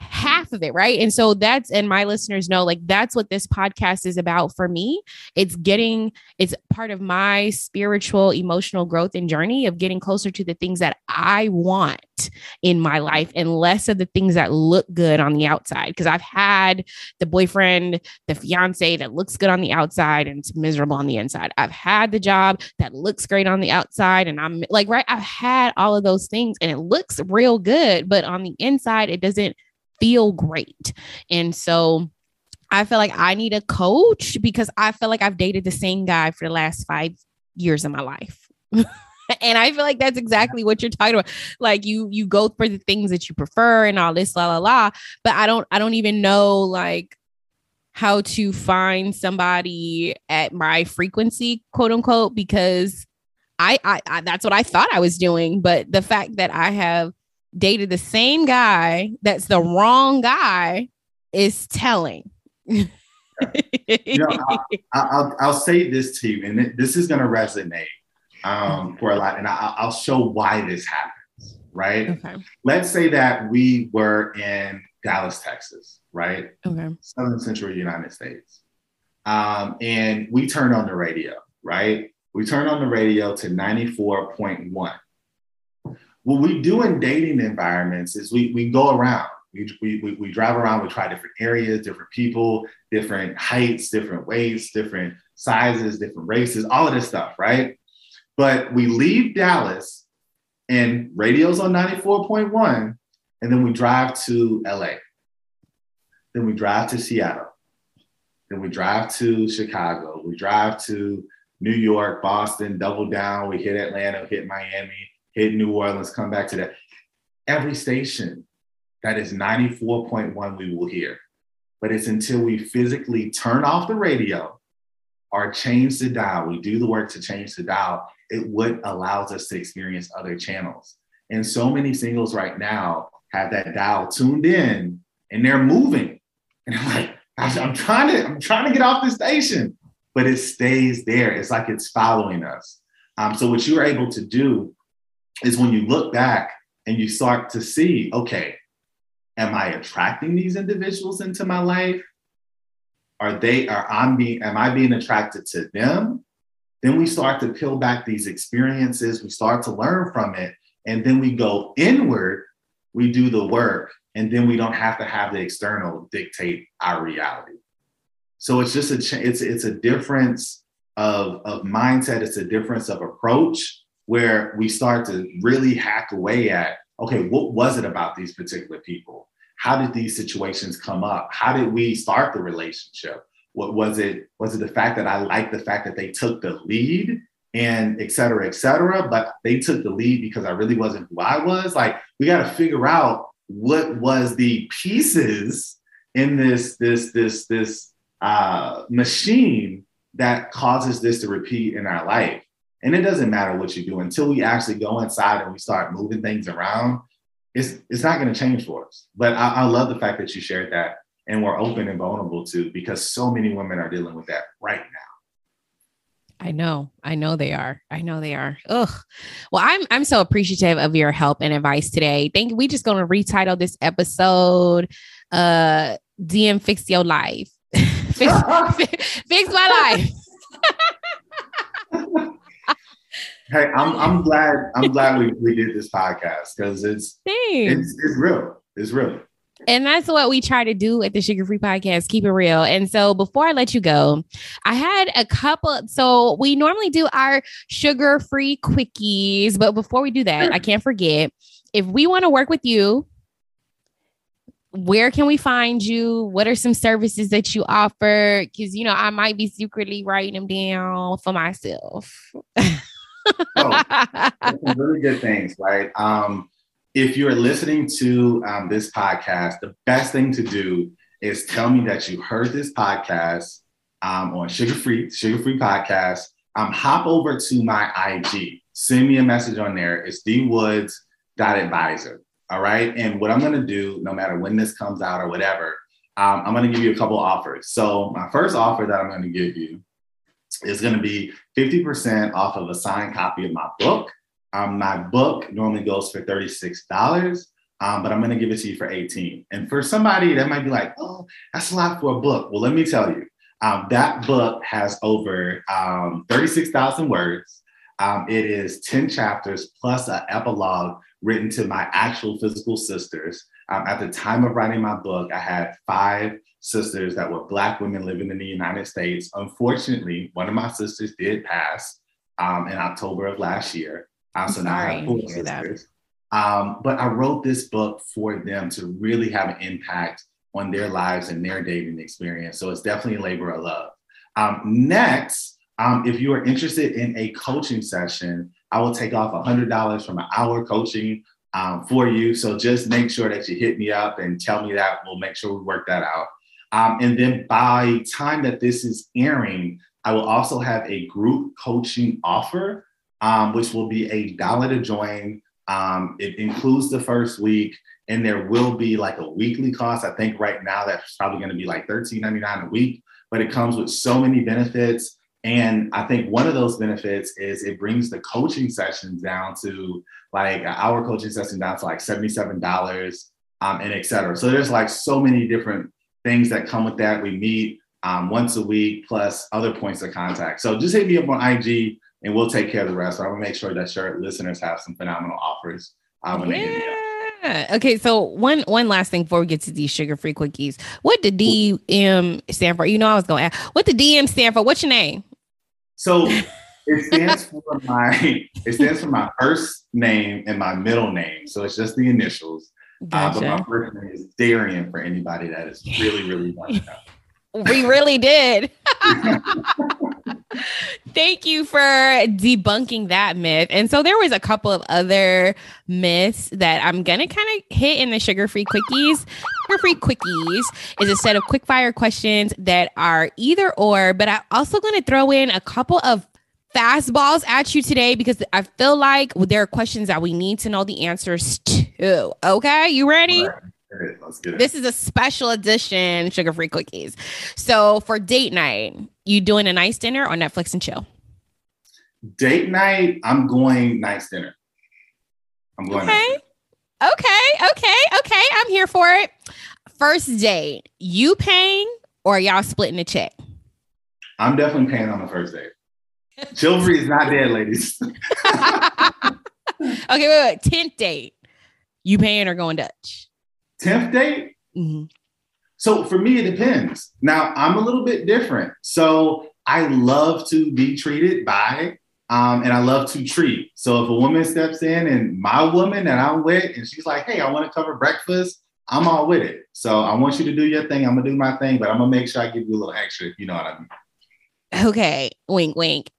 half of it, right? And so that's and my listeners know like that's what this podcast is about for me. It's getting it's part of my spiritual emotional growth and journey of getting closer to the things that I want in my life and less of the things that look good on the outside because I've had the boyfriend, the fiance that looks good on the outside and it's miserable on the inside. I've had the job that looks great on the outside and I'm like right I've had all of those things and it looks real good but on the inside it doesn't feel great. And so I feel like I need a coach because I feel like I've dated the same guy for the last five years of my life. and I feel like that's exactly what you're talking about. Like you you go for the things that you prefer and all this, la la la. But I don't I don't even know like how to find somebody at my frequency, quote unquote, because I, I, I that's what I thought I was doing. But the fact that I have dated the same guy that's the wrong guy is telling. you
know, I'll, I'll, I'll, say this to you, and this is going to resonate um, for a lot, and I, will show why this happens, right? Okay. Let's say that we were in Dallas, Texas, right? Okay. Southern Central United States. Um, and we turn on the radio, right? We turn on the radio to 94.1 what we do in dating environments is we, we go around. We, we, we drive around, we try different areas, different people, different heights, different weights, different sizes, different races, all of this stuff, right? But we leave Dallas and radio's on 94.1, and then we drive to LA. Then we drive to Seattle. Then we drive to Chicago. We drive to New York, Boston, double down. We hit Atlanta, hit Miami, hit New Orleans, come back to that. Every station that is 94.1 we will hear. But it's until we physically turn off the radio or change the dial, we do the work to change the dial, it would allows us to experience other channels. And so many singles right now have that dial tuned in and they're moving. And I'm like, I'm trying to, I'm trying to get off the station, but it stays there. It's like it's following us. Um, so what you're able to do is when you look back and you start to see, okay, am I attracting these individuals into my life? Are they, are I'm being, am I being attracted to them? Then we start to peel back these experiences, we start to learn from it, and then we go inward, we do the work, and then we don't have to have the external dictate our reality. So it's just a it's it's a difference of, of mindset, it's a difference of approach where we start to really hack away at okay, what was it about these particular people? How did these situations come up? How did we start the relationship? What was it? Was it the fact that I liked the fact that they took the lead and et cetera, et cetera, but they took the lead because I really wasn't who I was? Like, we got to figure out what was the pieces in this, this, this, this uh, machine that causes this to repeat in our life. And it doesn't matter what you do until we actually go inside and we start moving things around. It's, it's not going to change for us. But I, I love the fact that you shared that and we're open and vulnerable to because so many women are dealing with that right now.
I know. I know they are. I know they are. Ugh. Well, I'm I'm so appreciative of your help and advice today. Thank you. We just gonna retitle this episode uh DM fix your life. fix, fix my life.
hey, I'm I'm glad I'm glad we, we did this podcast because it's, it's it's real. It's real.
And that's what we try to do at the Sugar Free Podcast, keep it real. And so before I let you go, I had a couple. So we normally do our sugar free quickies, but before we do that, I can't forget if we want to work with you, where can we find you? What are some services that you offer? Because, you know, I might be secretly writing them down for myself.
oh, really good things, right? Um, if you're listening to um, this podcast, the best thing to do is tell me that you heard this podcast um, on Sugar Free, Sugar Free Podcast. Um, hop over to my IG, send me a message on there. It's dwoods.advisor. All right. And what I'm going to do, no matter when this comes out or whatever, um, I'm going to give you a couple offers. So, my first offer that I'm going to give you is going to be 50% off of a signed copy of my book. Um, my book normally goes for $36, um, but I'm going to give it to you for 18. And for somebody that might be like, oh, that's a lot for a book. Well, let me tell you, um, that book has over um, 36,000 words. Um, it is 10 chapters plus an epilogue written to my actual physical sisters. Um, at the time of writing my book, I had five sisters that were Black women living in the United States. Unfortunately, one of my sisters did pass um, in October of last year. Um, so now I have four sisters. Um, but I wrote this book for them to really have an impact on their lives and their dating experience. So it's definitely a labor of love. Um, next, um, if you are interested in a coaching session, I will take off $100 from an hour coaching um, for you. So just make sure that you hit me up and tell me that. We'll make sure we work that out. Um, and then by time that this is airing, I will also have a group coaching offer um, which will be a dollar to join. Um, it includes the first week, and there will be like a weekly cost. I think right now that's probably going to be like $13.99 a week, but it comes with so many benefits. And I think one of those benefits is it brings the coaching sessions down to like our coaching session down to like $77 um, and et cetera. So there's like so many different things that come with that. We meet um, once a week plus other points of contact. So just hit me up on IG and we'll take care of the rest. So I'm gonna make sure that your listeners have some phenomenal offers um, when yeah. they
get Okay, so one one last thing before we get to these sugar free quickies, what did DM stand for? You know, I was going to ask, what did DM stand for? What's your name?
So it stands for my it stands for my first name and my middle name. So it's just the initials. Gotcha. Uh, but my first name is Darian for anybody that is really really wanting to know.
We really did. Thank you for debunking that myth. And so there was a couple of other myths that I'm gonna kind of hit in the sugar-free quickies. Sugar-free quickies is a set of quick-fire questions that are either or, but I'm also gonna throw in a couple of fastballs at you today because I feel like there are questions that we need to know the answers to. Okay, you ready?
Let's get it.
This is a special edition sugar free cookies. So for date night, you doing a nice dinner or Netflix and chill?
Date night, I'm going nice dinner. I'm going
Okay.
dinner.
Okay. Okay. Okay. I'm here for it. First date, you paying or y'all splitting the check?
I'm definitely paying on the first date. Chivalry is not dead, ladies.
okay, wait, wait. 10th date, you paying or going Dutch?
10th date,
Mhm.
So for me, it depends. Now I'm a little bit different. So I love to be treated by, um, and I love to treat. So if a woman steps in and my woman that I'm with, and she's like, "Hey, I want to cover breakfast," I'm all with it. So I want you to do your thing. I'm gonna do my thing, but I'm gonna make sure I give you a little extra. If you know what I mean.
Okay, wink, wink.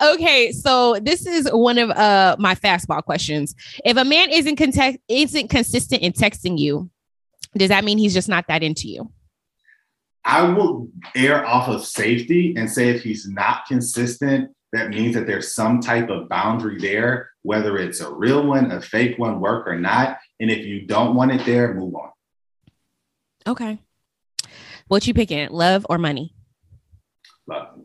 okay, so this is one of uh my fastball questions. If a man isn't context isn't consistent in texting you, does that mean he's just not that into you?
I will err off of safety and say if he's not consistent, that means that there's some type of boundary there, whether it's a real one, a fake one, work or not. And if you don't want it there, move on.
Okay. What you picking? Love or money?
Love.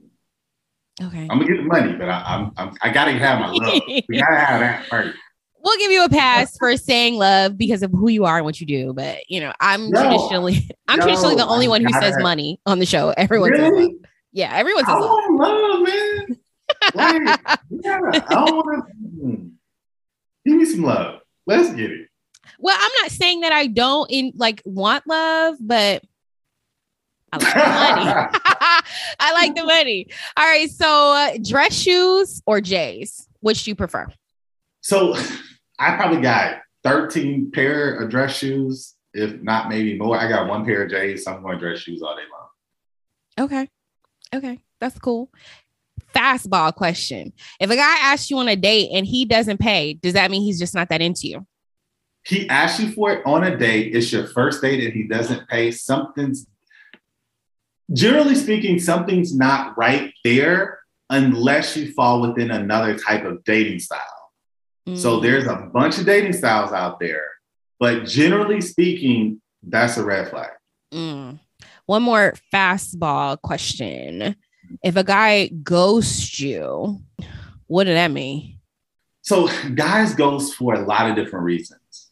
Okay.
I'm gonna get the money, but I, I'm, I'm I gotta have my love. We gotta have that first.
We'll give you a pass for saying love because of who you are and what you do. But you know, I'm
No.
traditionally I'm
No,
traditionally the only
I
one who says
have-
money on the show. Everyone says love. Yeah, everyone
I
love.
love, man. Like, yeah, I don't want to. Give me some love. Let's get it.
Well, I'm not saying that I don't in like want love, but I like the money. I like the money. All right, so uh, dress shoes or J's, which do you prefer?
So I probably got 13 pair of dress shoes, if not maybe more. I got one pair of J's, so I'm going dress shoes all day long.
Okay, okay, that's cool. Fastball question: If a guy asks you on a date and he doesn't pay, does that mean he's just not that into you?
He asks you for it on a date. It's your first date and he doesn't pay. Something's generally speaking, something's not right there unless you fall within another type of dating style. So
Mm.
there's a bunch of dating styles out there, but generally speaking, that's a red flag.
Mm. One more fastball question: If a guy ghosts you, what did that mean?
So guys goes for a lot of different reasons.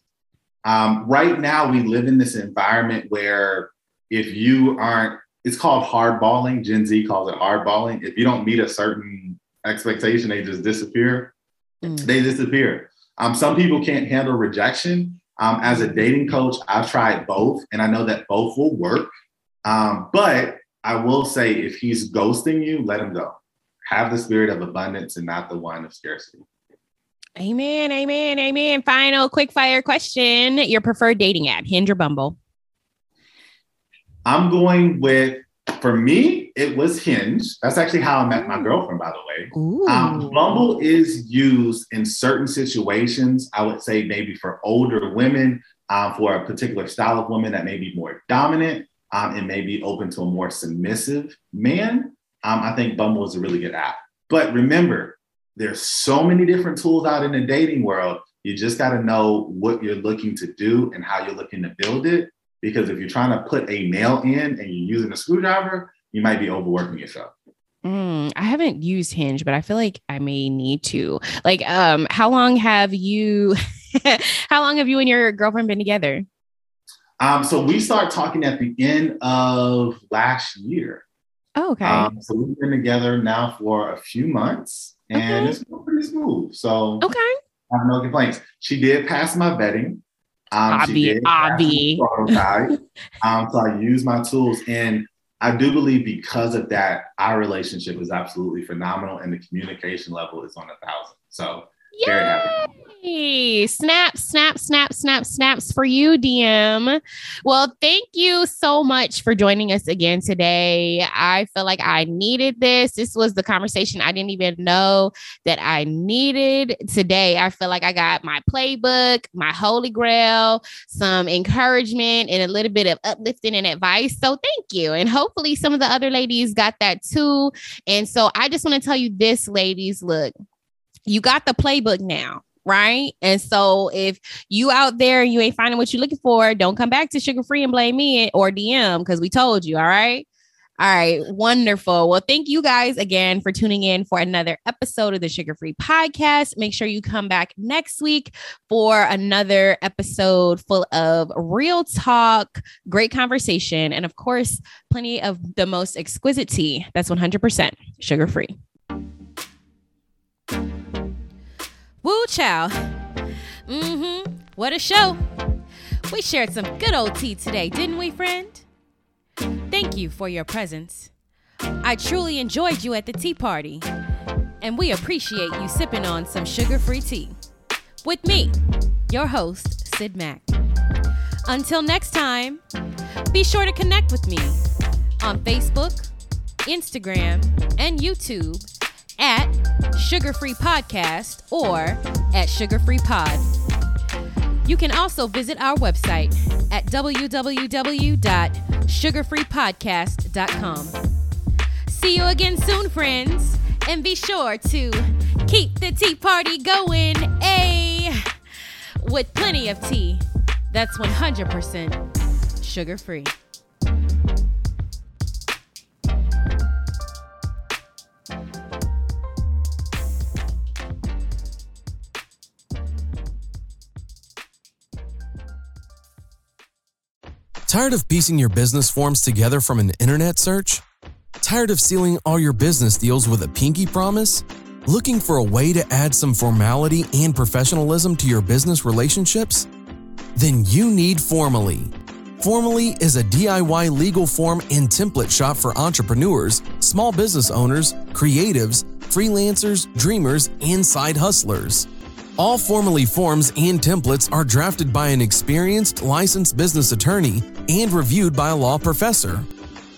Um, right now, we live in this environment where if you aren't, it's called hardballing. Gen Z calls it hardballing. If you don't meet a certain expectation, they just disappear.
Mm.
They disappear. Um, some people can't handle rejection. Um, as a dating coach, I've tried both, and I know that both will work. Um, but I will say, if he's ghosting you, let him go. Have the spirit of abundance and not the one of scarcity.
Amen, amen, amen. Final quick fire question: Your preferred dating app, Hinge or Bumble?
I'm going with, for me, it was Hinge. That's actually how I met my girlfriend, by the way. Um, Bumble is used in certain situations. I would say maybe for older women, um, for a particular style of woman that may be more dominant um, and may be open to a more submissive man. Um, I think Bumble is a really good app. But remember, there's so many different tools out in the dating world. You just got to know what you're looking to do and how you're looking to build it. Because if you're trying to put a nail in and you're using a screwdriver, you might be overworking yourself.
Mm, I haven't used Hinge, but I feel like I may need to. Like, um, how long have you? how long have you and your girlfriend been together?
Um, so we start talking at the end of last year.
Oh, okay.
Um, so we've been together now for a few months and
Okay.
it's going pretty smooth. So
okay.
I have no complaints. She did pass my vetting. Um, she
Obvi,
did pass my prototype. um, so I use my tools. And I do believe because of that, our relationship is absolutely phenomenal and the communication level is on a thousand. So very happy.
Hey, snap, snap, snap, snap, snaps for you, DM. Well, thank you so much for joining us again today. I feel like I needed this. This was the conversation I didn't even know that I needed today. I feel like I got my playbook, my holy grail, some encouragement, and a little bit of uplifting and advice. So thank you. And hopefully, some of the other ladies got that too. And so I just want to tell you this, ladies look, you got the playbook now right? And so if you out there and you ain't finding what you're looking for, don't come back to Sugar Free and blame me or DM because we told you, all right? All right, wonderful. Well, thank you guys again for tuning in for another episode of the Sugar Free Podcast. Make sure you come back next week for another episode full of real talk, great conversation, and of course, plenty of the most exquisite tea that's 100% sugar free. Woo chow. Mm-hmm. What a show. We shared some good old tea today, didn't we, friend? Thank you for your presence. I truly enjoyed you at the tea party, and we appreciate you sipping on some sugar free tea. With me, your host, Syd Mack. Until next time, be sure to connect with me on Facebook, Instagram, and YouTube at Sugar Free Podcast or at Sugar Free Pod. You can also visit our website at www.sugarfreepodcast.com. See you again soon, friends, and be sure to keep the tea party going, a with plenty of tea that's 100% sugar free.
Tired of piecing your business forms together from an internet search? Tired of sealing all your business deals with a pinky promise? Looking for a way to add some formality and professionalism to your business relationships? Then you need Formally. Formally is a DIY legal form and template shop for entrepreneurs, small business owners, creatives, freelancers, dreamers, and side hustlers. All Formally forms and templates are drafted by an experienced licensed business attorney and reviewed by a law professor.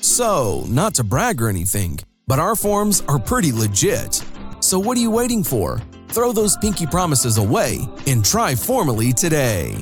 So, not to brag or anything, but our forms are pretty legit. So, what are you waiting for? Throw those pinky promises away and try Formally today.